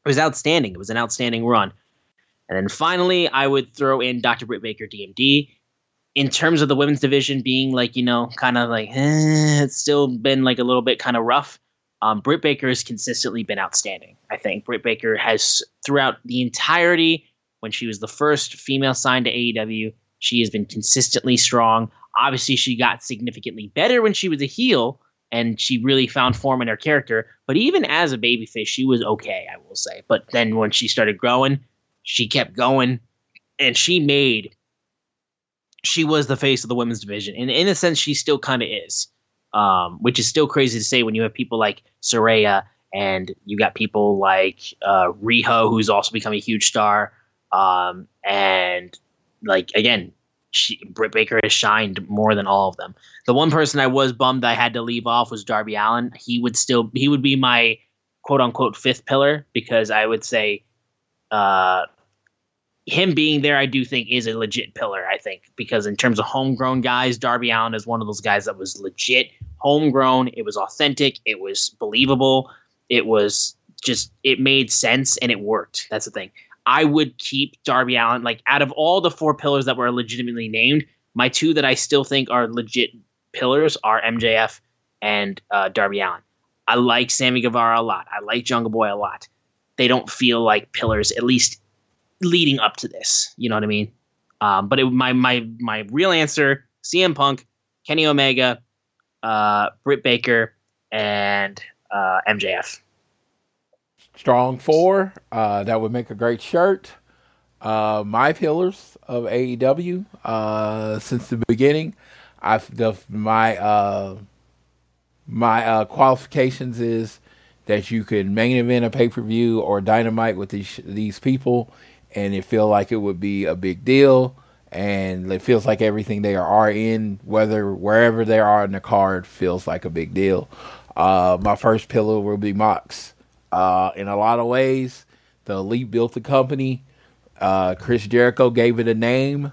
It was outstanding. It was an outstanding run. And then finally, I would throw in Dr. Britt Baker, DMD in terms of the women's division being like you know kind of like eh, it's still been like a little bit kind of rough. Um, Britt Baker has consistently been outstanding. I think Britt Baker has throughout the entirety when she was the first female signed to AEW. She has been consistently strong. Obviously, she got significantly better when she was a heel, and she really found form in her character. But even as a babyface, she was okay, I will say. But then when she started growing, she kept going, and she made. She was the face of the women's division, and in a sense, she still kind of is, um, which is still crazy to say when you have people like Saraya and you got people like uh, Riho, who's also become a huge star, um, and like again, she, Britt Baker has shined more than all of them. The one person I was bummed I had to leave off was Darby Allin. He would still he would be my quote unquote fifth pillar because I would say uh, him being there I do think is a legit pillar. I think because in terms of homegrown guys, Darby Allin is one of those guys that was legit homegrown. It was authentic. It was believable. It was just it made sense and it worked. That's the thing. I would keep Darby Allin. like out of all the four pillars that were legitimately named, my two that I still think are legit pillars are MJF and uh, Darby Allin. I like Sammy Guevara a lot. I like Jungle Boy a lot. They don't feel like pillars, at least leading up to this. You know what I mean? Um, but it, my my my real answer: CM Punk, Kenny Omega, uh, Britt Baker, and uh, MJF. Strong four. Uh, that would make a great shirt. Uh, my pillars of AEW uh, since the beginning. I've the my uh, my uh, qualifications is that you could main event a pay per view or dynamite with these these people, and it feel like it would be a big deal, and it feels like everything they are in, whether wherever they are in the card, feels like a big deal. Uh, my first pillar will be Mox. Uh, in a lot of ways, the elite built the company. Uh, Chris Jericho gave it a name,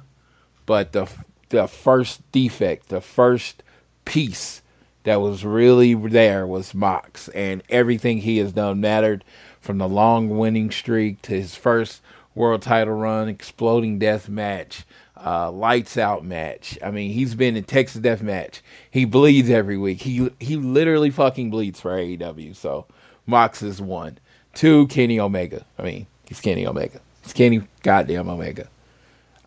but the the first defect, the first piece that was really there was Mox, and everything he has done mattered. From the long winning streak to his first world title run, exploding death match, uh, lights out match. I mean, he's been in Texas Death Match. He bleeds every week. He he literally fucking bleeds for AEW. So Mox is one. Two, Kenny Omega. I mean, he's Kenny Omega. He's Kenny goddamn Omega.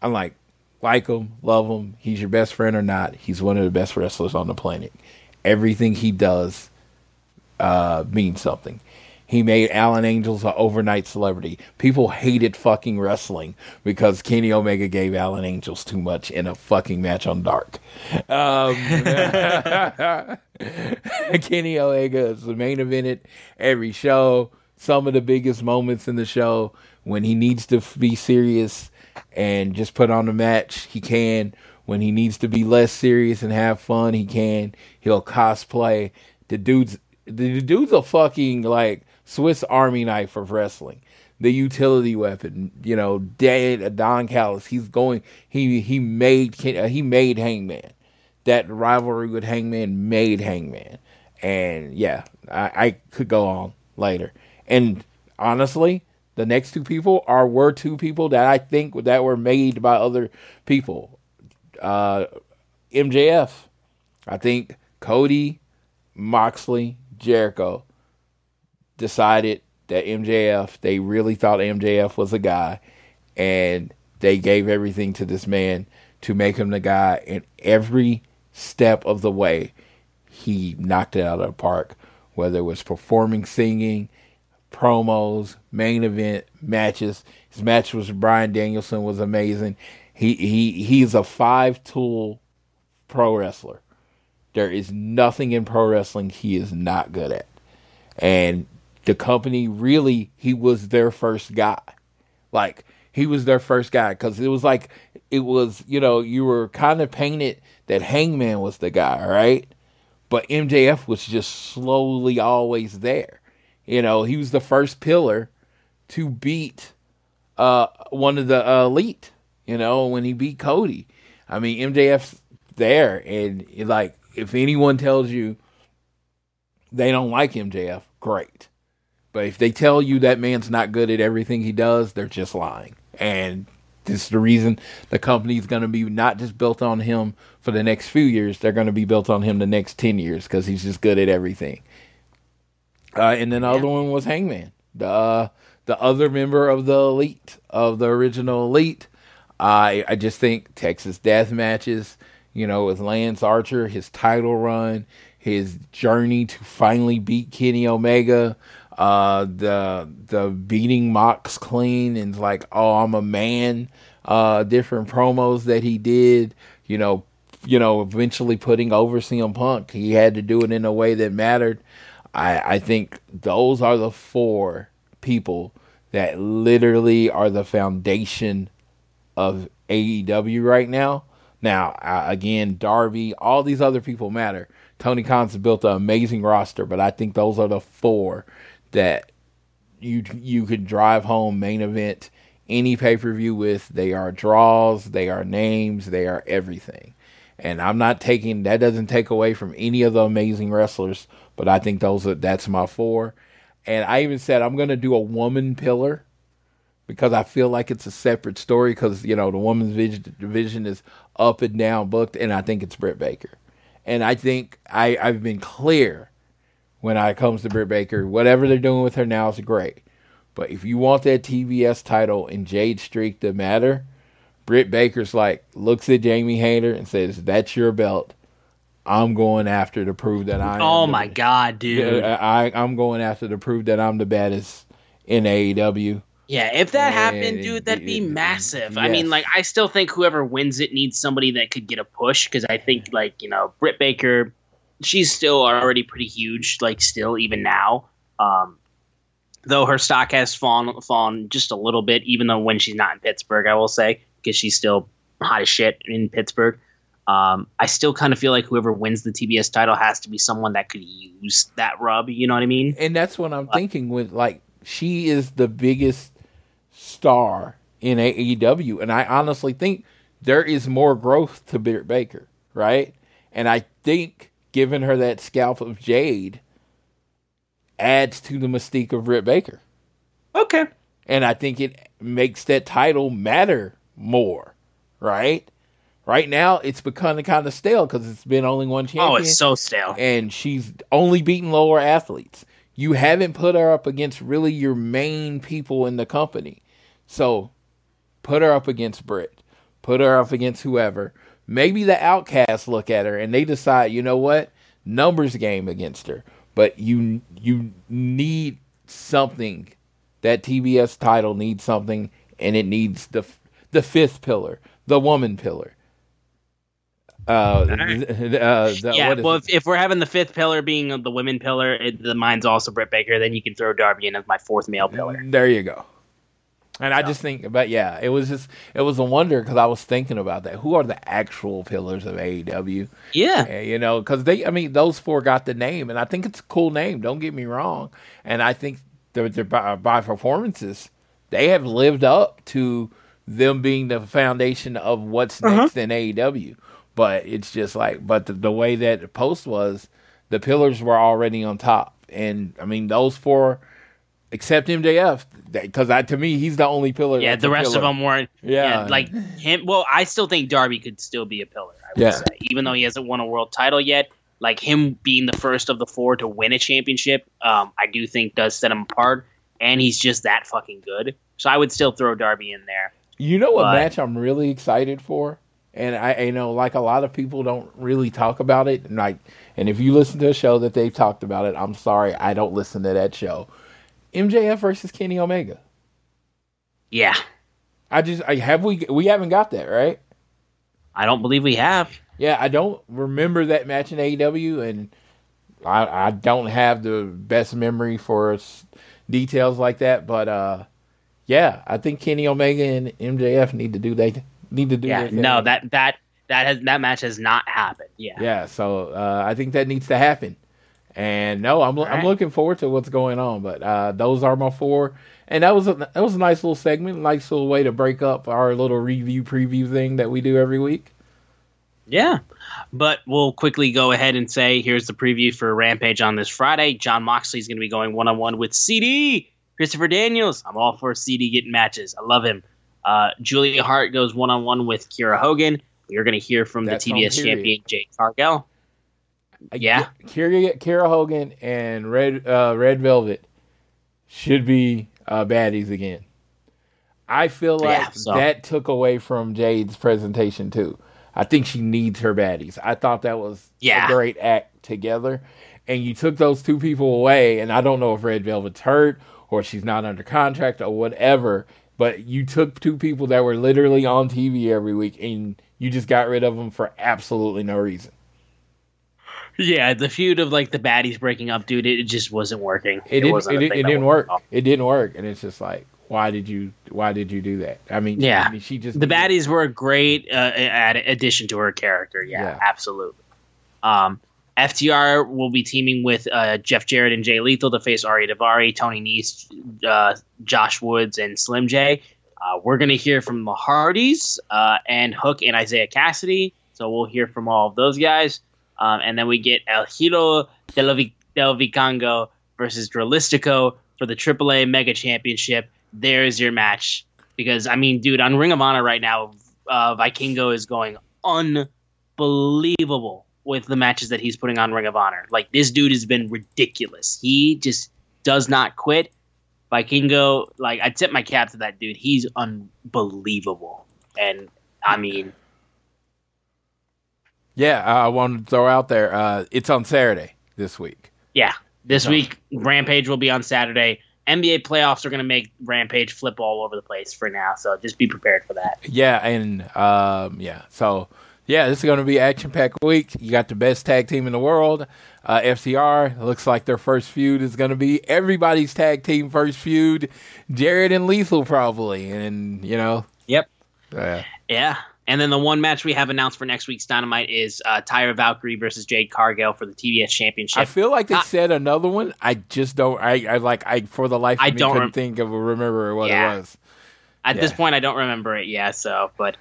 I'm like, like him, love him. He's your best friend or not. He's one of the best wrestlers on the planet. Everything he does uh, means something. He made Alan Angels an overnight celebrity. People hated fucking wrestling because Kenny Omega gave Alan Angels too much in a fucking match on Dark. Um, Kenny Omega is the main event at every show. Some of the biggest moments in the show when he needs to be serious and just put on a match, he can. When he needs to be less serious and have fun, he can. He'll cosplay. The dude's the dude's a fucking like Swiss Army knife of wrestling. The utility weapon, you know, Dead Don Callis. He's going. He he made he made Hangman. That rivalry with Hangman made Hangman, and yeah, I, I could go on later. And honestly, the next two people are were two people that I think that were made by other people. Uh, MJF, I think Cody, Moxley, Jericho decided that MJF, they really thought MJF was a guy, and they gave everything to this man to make him the guy. And every step of the way, he knocked it out of the park, whether it was performing, singing, promos, main event matches. His match with Bryan Danielson was amazing. He he he's a five tool pro wrestler. There is nothing in pro wrestling he is not good at. And the company really he was their first guy. Like he was their first guy because it was like it was you know you were kind of painted that hangman was the guy right? But mjf was just slowly always there. You know he was the first pillar to beat uh one of the uh, elite you know when he beat cody. I mean mjf's there and like if anyone tells you they don't like mjf great but if they tell you that man's not good at everything he does, they're just lying. And this is the reason the company's going to be not just built on him for the next few years, they're going to be built on him the next 10 years because he's just good at everything. Uh, and then the yeah. other one was Hangman, the, uh, the other member of the elite, of the original elite. I, I just think Texas death matches, you know, with Lance Archer, his title run, his journey to finally beat Kenny Omega, uh, the the beating Mox clean and like, oh, I'm a man. Uh, different promos that he did, you know, you know, eventually putting over CM Punk. He had to do it in a way that mattered. I, I think those are the four people that literally are the foundation of AEW right now. Now, uh, again, Darby, all these other people matter. Tony Khan's built an amazing roster, but I think those are the four that you you could drive home main event any pay per view with. They are draws, they are names, they are everything. And I'm not taking that doesn't take away from any of the amazing wrestlers, but I think those are that's my four. And I even said I'm to do a woman pillar because I feel like it's a separate story because you know the women's division is up and down booked, and I think it's Britt Baker. And I think I, I've been clear when it comes to Britt Baker. Whatever they're doing with her now is great. But if you want that TBS title and Jade Streak to matter, Britt Baker's like looks at Jamie Hayter and says, "That's your belt. I'm going after to prove that I'm." Oh my the, god, dude! I, I'm going after to prove that I'm the baddest in AEW. Yeah, if that and, happened, dude, that'd be massive. Yes. I mean, like, I still think whoever wins it needs somebody that could get a push because I think, like, you know, Britt Baker, she's still already pretty huge, like, still even now. Um, though her stock has fallen fallen just a little bit, even though when she's not in Pittsburgh, I will say, because she's still hot as shit in Pittsburgh. Um, I still kind of feel like whoever wins the TBS title has to be someone that could use that rub. You know what I mean? And that's what I'm thinking with like she is the biggest star in AEW, and I honestly think there is more growth to Britt Baker, right? And I think giving her that scalp of Jade adds to the mystique of Britt Baker. Okay. And I think it makes that title matter more, right? Right now, it's becoming kind of stale because it's been only one champion. Oh, it's so stale. And she's only beaten lower athletes. You haven't put her up against really your main people in the company. So put her up against Britt. Put her up against whoever. Maybe the outcasts look at her and they decide, you know what? Numbers game against her. But you you need something. That TBS title needs something and it needs the the fifth pillar, the woman pillar. Uh, right. uh, the, yeah, well, if, if, we're having the fifth pillar being the women pillar, it, the mine's also Britt Baker. Then you can throw Darby in as my fourth male pillar. There you go. And I just think, but yeah, it was just it was a wonder because I was thinking about that. Who are the actual pillars of AEW? Yeah, and, you know, because they, I mean, those four got the name, and I think it's a cool name. Don't get me wrong, and I think their, their by, by performances, they have lived up to them being the foundation of what's uh-huh. next in AEW. But it's just like, but the, the way that the post was, the pillars were already on top, and I mean, those four except MJF, because to me he's the only pillar. Yeah, the rest pillar. of them weren't. Yeah. yeah. like him. Well, I still think Darby could still be a pillar. yeah, say. even though he hasn't won a world title yet. Like him being the first of the four to win a championship, um, I do think does set him apart, and he's just that fucking good. So I would still throw Darby in there. You know what but, match I'm really excited for, and I you know like a lot of people don't really talk about it, and like and if you listen to a show that they've talked about it, I'm sorry I don't listen to that show MJF versus Kenny Omega. Yeah. I just I have we we haven't got that, right? I don't believe we have. Yeah, I don't remember that match in AEW and I I don't have the best memory for details like that, but uh yeah, I think Kenny Omega and MJF need to do they need to do Yeah, no, that that that has that match has not happened. Yeah. Yeah, so uh, I think that needs to happen. And no, I'm I'm looking forward to what's going on. But uh, those are my four, and that was a that was a nice little segment, nice little way to break up our little review preview thing that we do every week. Yeah, but we'll quickly go ahead and say here's the preview for Rampage on this Friday. Jon Moxley is going to be going one on one with CD Christopher Daniels. I'm all for CD getting matches. I love him. Uh, Julia Hart goes one on one with Kiera Hogan. You're going to hear from That's the TBS champion Jade Cargill. Yeah, Kiera, Kiera Hogan and Red uh, Red Velvet should be uh, baddies again. I feel like yeah, so. that took away from Jade's presentation too. I think she needs her baddies. I thought that was Yeah. a great act together. And you took those two people away, and I don't know if Red Velvet's hurt or she's not under contract or whatever, but you took two people that were literally on TV every week and you just got rid of them for absolutely no reason. Yeah, the feud of like the baddies breaking up, dude, it, it just wasn't working. It, didn't. It, a didn't- thing it didn't work. It didn't work, and it's just like, why did you? Why did you do that? I mean, Yeah. I mean, she just The baddies were a great uh, add- addition to her character. Yeah, Yeah. absolutely. Um, FTR will be teaming with uh, Jeff Jarrett and Jay Lethal to face Ari Daivari, Tony Nese, uh, Josh Woods, and Slim J. Uh, we're going to hear from the Hardys uh, and Hook and Isiah Kassidy. So we'll hear from all of those guys. Um, and then we get El Hijo del, Vi- del Vikingo versus Dralistico for the AAA Mega Championship. There's your match. Because, I mean, dude, on Ring of Honor right now, uh, Vikingo is going unbelievable with the matches that he's putting on Ring of Honor. Like, this dude has been ridiculous. He just does not quit. Vikingo, like, I tip my cap to that dude. He's unbelievable. And, I mean, Yeah, I wanted to throw out there. Uh, it's on Saturday this week. Yeah. This No. week, Rampage will be on Saturday. NBA playoffs are going to make Rampage flip all over the place for now, so just be prepared for that. Yeah, and um, yeah, so yeah, this is going to be action packed week. You got the best tag team in the world, uh, FTR. Looks like their first feud is going to be everybody's tag team first feud, Jarrett and Lethal probably, and you know, Yep. uh, Yeah. And then the one match we have announced for next week's Dynamite is uh, Taya Valkyrie versus Jade Cargill for the TBS Championship. I feel like they I- said another one. I just don't. I, I like. I for the life of I me don't couldn't rem- think of remember what Yeah. it was. At this point, I don't remember it. Yeah, so but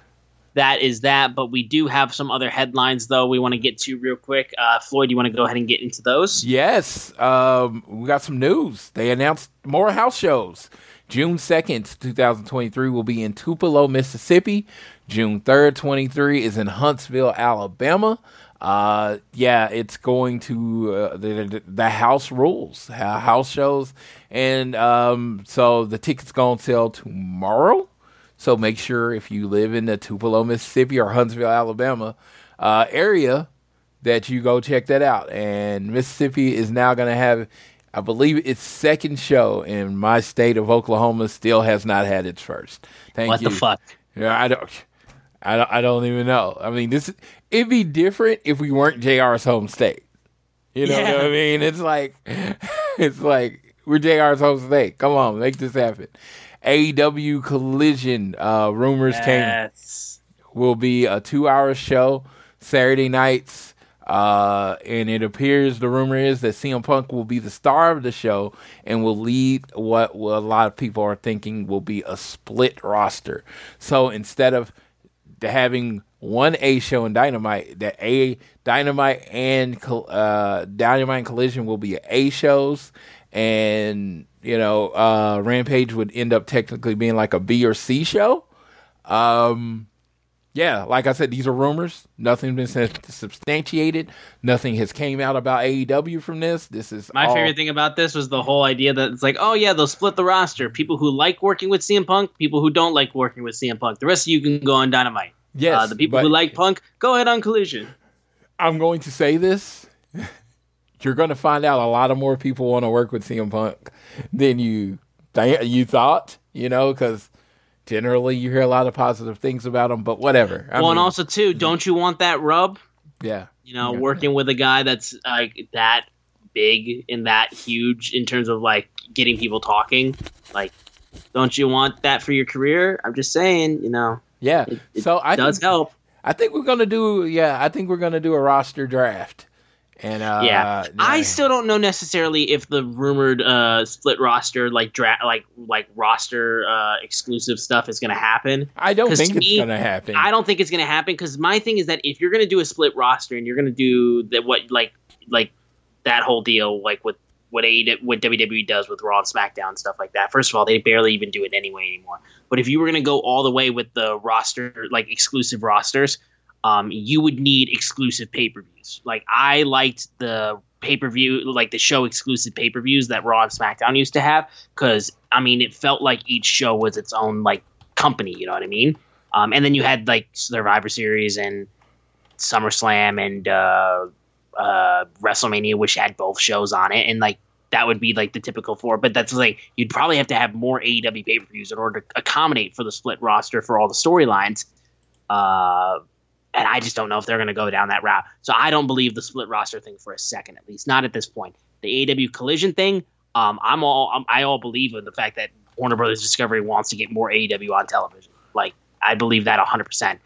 that is that. But we do have some other headlines though we want to get to real quick. Uh, Floyd, you want to go ahead and get into those? Yes, um, we got some news. They announced more house shows. June 2nd, 2023 will be in Tupelo, Mississippi. June 3rd, 23 is in Huntsville, Alabama. Uh, yeah, it's going to uh, the, the house rules, house shows, and um, so the tickets going to sell tomorrow. So make sure if you live in the Tupelo, Mississippi or Huntsville, Alabama uh, area, that you go check that out. And Mississippi is now going to have, I believe, its second show, and my state of Oklahoma still has not had its first. Thank what you. What the fuck? Yeah, I don't. I don't, I don't even know. I mean, this it'd be different if we weren't JR's home state. You know what I mean? It's like it's like we're JR's home state. Come on, make this happen. AEW Collision uh, rumors came will be a two-hour show Saturday nights. Uh, and it appears the rumor is that CM Punk will be the star of the show and will lead what, what a lot of people are thinking will be a split roster. So instead of having one A show in Dynamite, that A Dynamite and uh, Dynamite and Collision will be A shows, and you know uh, Rampage would end up technically being like a B or C show. Um, yeah, like I said, these are rumors. Nothing's been substantiated. Nothing has came out about AEW from this. This is My all- favorite thing about this was the whole idea that it's like, oh yeah, they'll split the roster. People who like working with CM Punk, people who don't like working with CM Punk. The rest of you can go on Dynamite. Yes, uh, the people but who like Punk, go ahead on Collision. I'm going to say this. You're going to find out a lot of more people want to work with CM Punk than you th- you thought. You know, because generally you hear a lot of positive things about him. But whatever. I well, and also too, don't you want that rub? yeah, You know, Yeah. working with a guy that's like that big and that huge in terms of like getting people talking. Like, don't you want that for your career? I'm just saying, you know, yeah. it, it so I does think, help. I think we're gonna do. Yeah, I think we're gonna do a roster draft. And uh, yeah, I still don't know necessarily if the rumored uh, split roster, like dra- like like roster uh, exclusive stuff, is going to happen. I don't think to it's me, gonna happen. I don't think it's going to happen because my thing is that if you're going to do a split roster and you're going to do that, what like like that whole deal, like with what A what WWE does with Raw and SmackDown and stuff like that. First of all, they barely even do it anyway anymore. But if you were going to go all the way with the roster, like exclusive rosters, um, you would need exclusive pay per views. Like I liked the pay per view, like the show exclusive pay per views that Raw and SmackDown used to have, because I mean, it felt like each show was its own like company. You know what I mean? Um, and then you had like Survivor Series and SummerSlam and uh, uh, WrestleMania, which had both shows on it, and like that would be like the typical four. But that's like you'd probably have to have more AEW pay per views in order to accommodate for the split roster for all the storylines. Uh, and I just don't know if they're going to go down that route. So I don't believe the split roster thing for a second, at least not at this point. The AEW collision thing, um, I'm all I'm, I all believe in the fact that Warner Brothers Discovery wants to get more AEW on television. Like I believe that 100. percent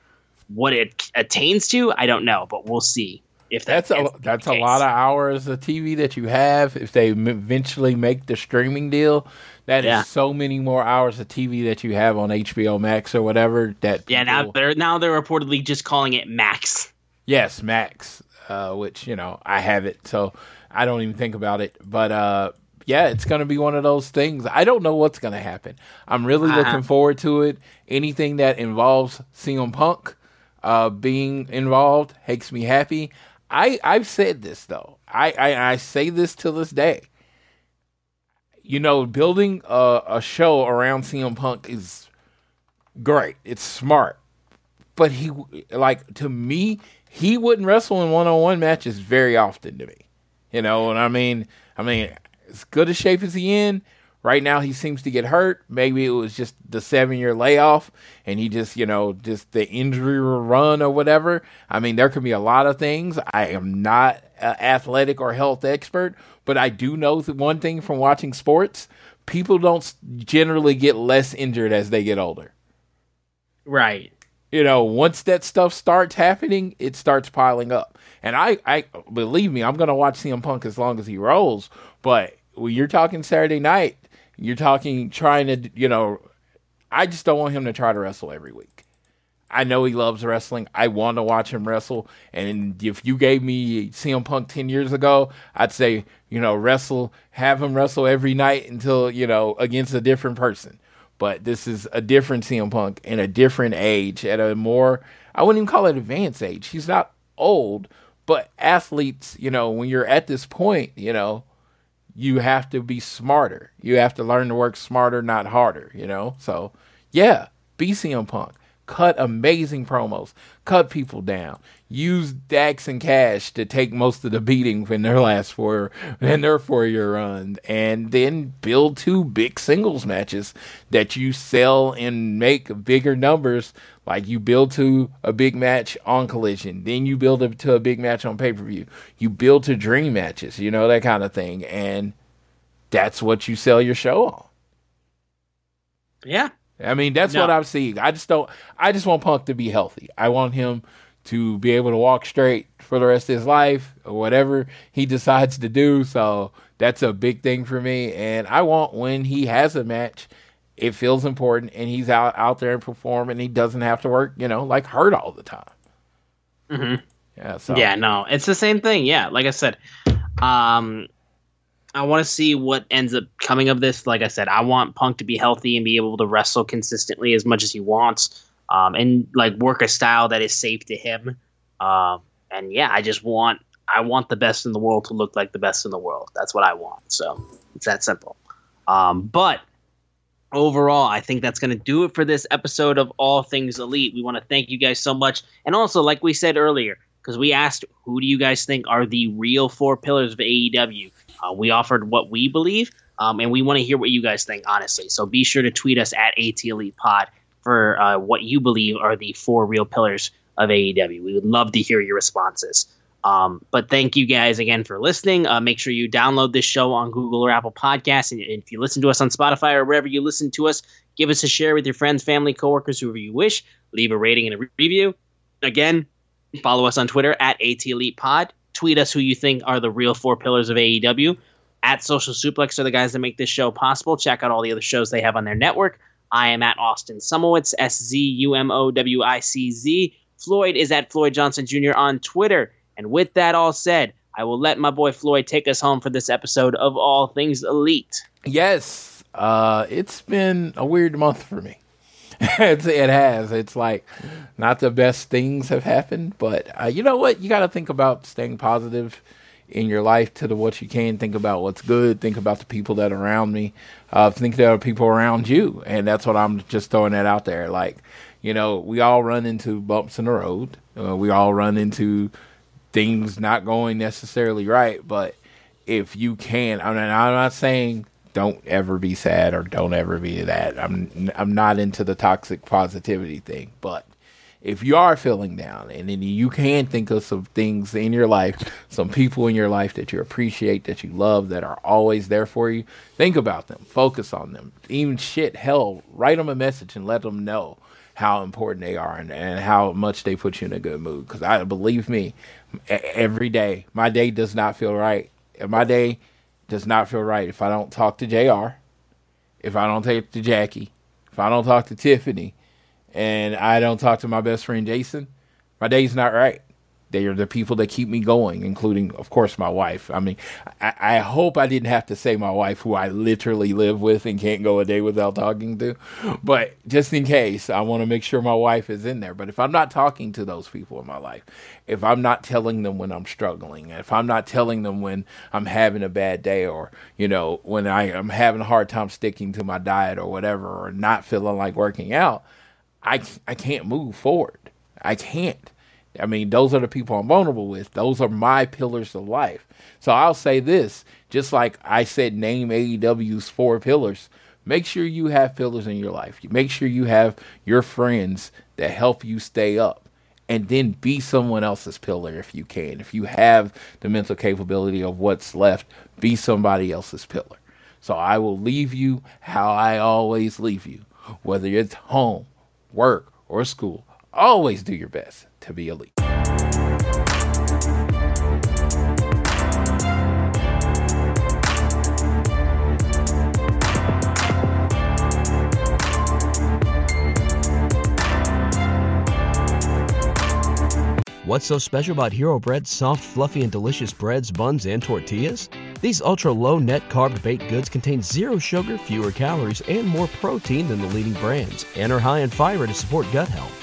What it attains to, I don't know, but we'll see if that's a that's a lot of hours of TV that you have. If they eventually make the streaming deal, that yeah. is so many more hours of TV that you have on HBO Max or whatever. That yeah, now they're now they're reportedly just calling it Max. Yes, Max, uh, which you know I have it, so I don't even think about it. But uh, yeah, it's going to be one of those things. I don't know what's going to happen. I'm really uh-huh. looking forward to it. Anything that involves CM Punk uh, being involved makes me happy. I I've said this though. I I, I say this to this day. You know, building a, a show around CM Punk is great. It's smart, but he like to me he wouldn't wrestle in one on one matches very often to me. You know, and I mean, I mean, as good a shape as he in, Right now, he seems to get hurt. Maybe it was just the seven year layoff and he just, you know, just the injury run or whatever. I mean, there could be a lot of things. I am not an athletic or health expert, but I do know one thing from watching sports people don't generally get less injured as they get older. Right. You know, once that stuff starts happening, it starts piling up. And I, I believe me, I'm going to watch CM Punk as long as he rolls. But when you're talking Saturday night, you're talking trying to, you know, I just don't want him to try to wrestle every week. I know he loves wrestling. I want to watch him wrestle. And if you gave me CM Punk 10 years ago, I'd say, you know, wrestle, have him wrestle every night until, you know, against a different person. But this is a different CM Punk in a different age, at a more, I wouldn't even call it advanced age. He's not old, but athletes, you know, when you're at this point, you know, you have to be smarter. You have to learn to work smarter, not harder, you know? So, yeah, be CM Punk. Cut amazing promos. Cut people down. Use Dax and Cash to take most of the beating in their last four in their four year run. And then build two big singles matches that you sell and make bigger numbers like you build to a big match on Collision, then you build it to a big match on pay per view. You build to dream matches, you know that kind of thing, and that's what you sell your show on. Yeah, I mean that's no. what I'm seeing. I just don't. I just want Punk to be healthy. I want him to be able to walk straight for the rest of his life or whatever he decides to do. So that's a big thing for me. And I want when he has a match it feels important and he's out out there and performing and he doesn't have to work you know like hurt all the time. Mm-hmm. yeah so. yeah no it's the same thing. Yeah like i said um i want to see what ends up coming of this. Like i said i want punk to be healthy and be able to wrestle consistently as much as he wants um and like work a style that is safe to him. Um and yeah i just want i want the best in the world to look like the best in the world. That's what i want. So it's that simple. Um but overall, I think that's going to do it for this episode of All Things Elite. We want to thank you guys so much. And also, like we said earlier, because we asked, who do you guys think are the real four pillars of AEW? Uh, we offered what we believe, um, and we want to hear what you guys think, honestly. So be sure to tweet us at AT Elite Pod for uh, what you believe are the four real pillars of AEW. We would love to hear your responses. Um, but thank you guys again for listening. Uh, make sure you download this show on Google or Apple Podcasts. And if you listen to us on Spotify or wherever you listen to us, give us a share with your friends, family, coworkers, whoever you wish. Leave a rating and a review. Again, follow us on Twitter at ATElitePod. Tweet us who you think are the real four pillars of AEW. At Social Suplex are the guys that make this show possible. Check out all the other shows they have on their network. I am at Austin Szumowicz, S Z U M O W I C Z. Floyd is at Floyd Johnson Jr. on Twitter. And with that all said, I will let my boy Floyd take us home for this episode of All Things Elite. Yes, uh, it's been a weird month for me. it has. It's like not the best things have happened, but uh, you know what? You got to think about staying positive in your life to the what you can. Think about what's good. Think about the people that are around me. Uh, think there are people around you, and that's what I'm just throwing that out there. Like You know, we all run into bumps in the road. Uh, we all run into things not going necessarily right. But if you can, I mean, I'm not saying don't ever be sad or don't ever be that. I'm I'm not into the toxic positivity thing, but if you are feeling down and then you can think of some things in your life, some people in your life that you appreciate, that you love, that are always there for you, think about them, focus on them. Even shit, hell, write them a message and let them know how important they are and, and how much they put you in a good mood. Because I believe me, every day, my day does not feel right. My day does not feel right if I don't talk to JR, if I don't talk to Jackie, if I don't talk to Tiffany, and I don't talk to my best friend Jason, my day's not right. They are the people that keep me going, including, of course, my wife. I mean, I, I, hope I didn't have to say my wife, who I literally live with and can't go a day without talking to. But just in case, I want to make sure my wife is in there. But if I'm not talking to those people in my life, if I'm not telling them when I'm struggling, if I'm not telling them when I'm having a bad day or, you know, when I am having a hard time sticking to my diet or whatever, or not feeling like working out, I, I can't move forward. I can't. I mean, those are the people I'm vulnerable with. Those are my pillars of life. So I'll say this just like I said, name AEW's four pillars. Make sure you have pillars in your life. Make sure you have your friends that help you stay up. And then be someone else's pillar if you can. If you have the mental capability of what's left, be somebody else's pillar. So I will leave you how I always leave you, whether it's home, work, or school. Always do your best to be elite. What's so special about Hero Bread's soft, fluffy, and delicious breads, buns, and tortillas? These ultra low net carb baked goods contain zero sugar, fewer calories, and more protein than the leading brands, and are high in fiber to support gut health.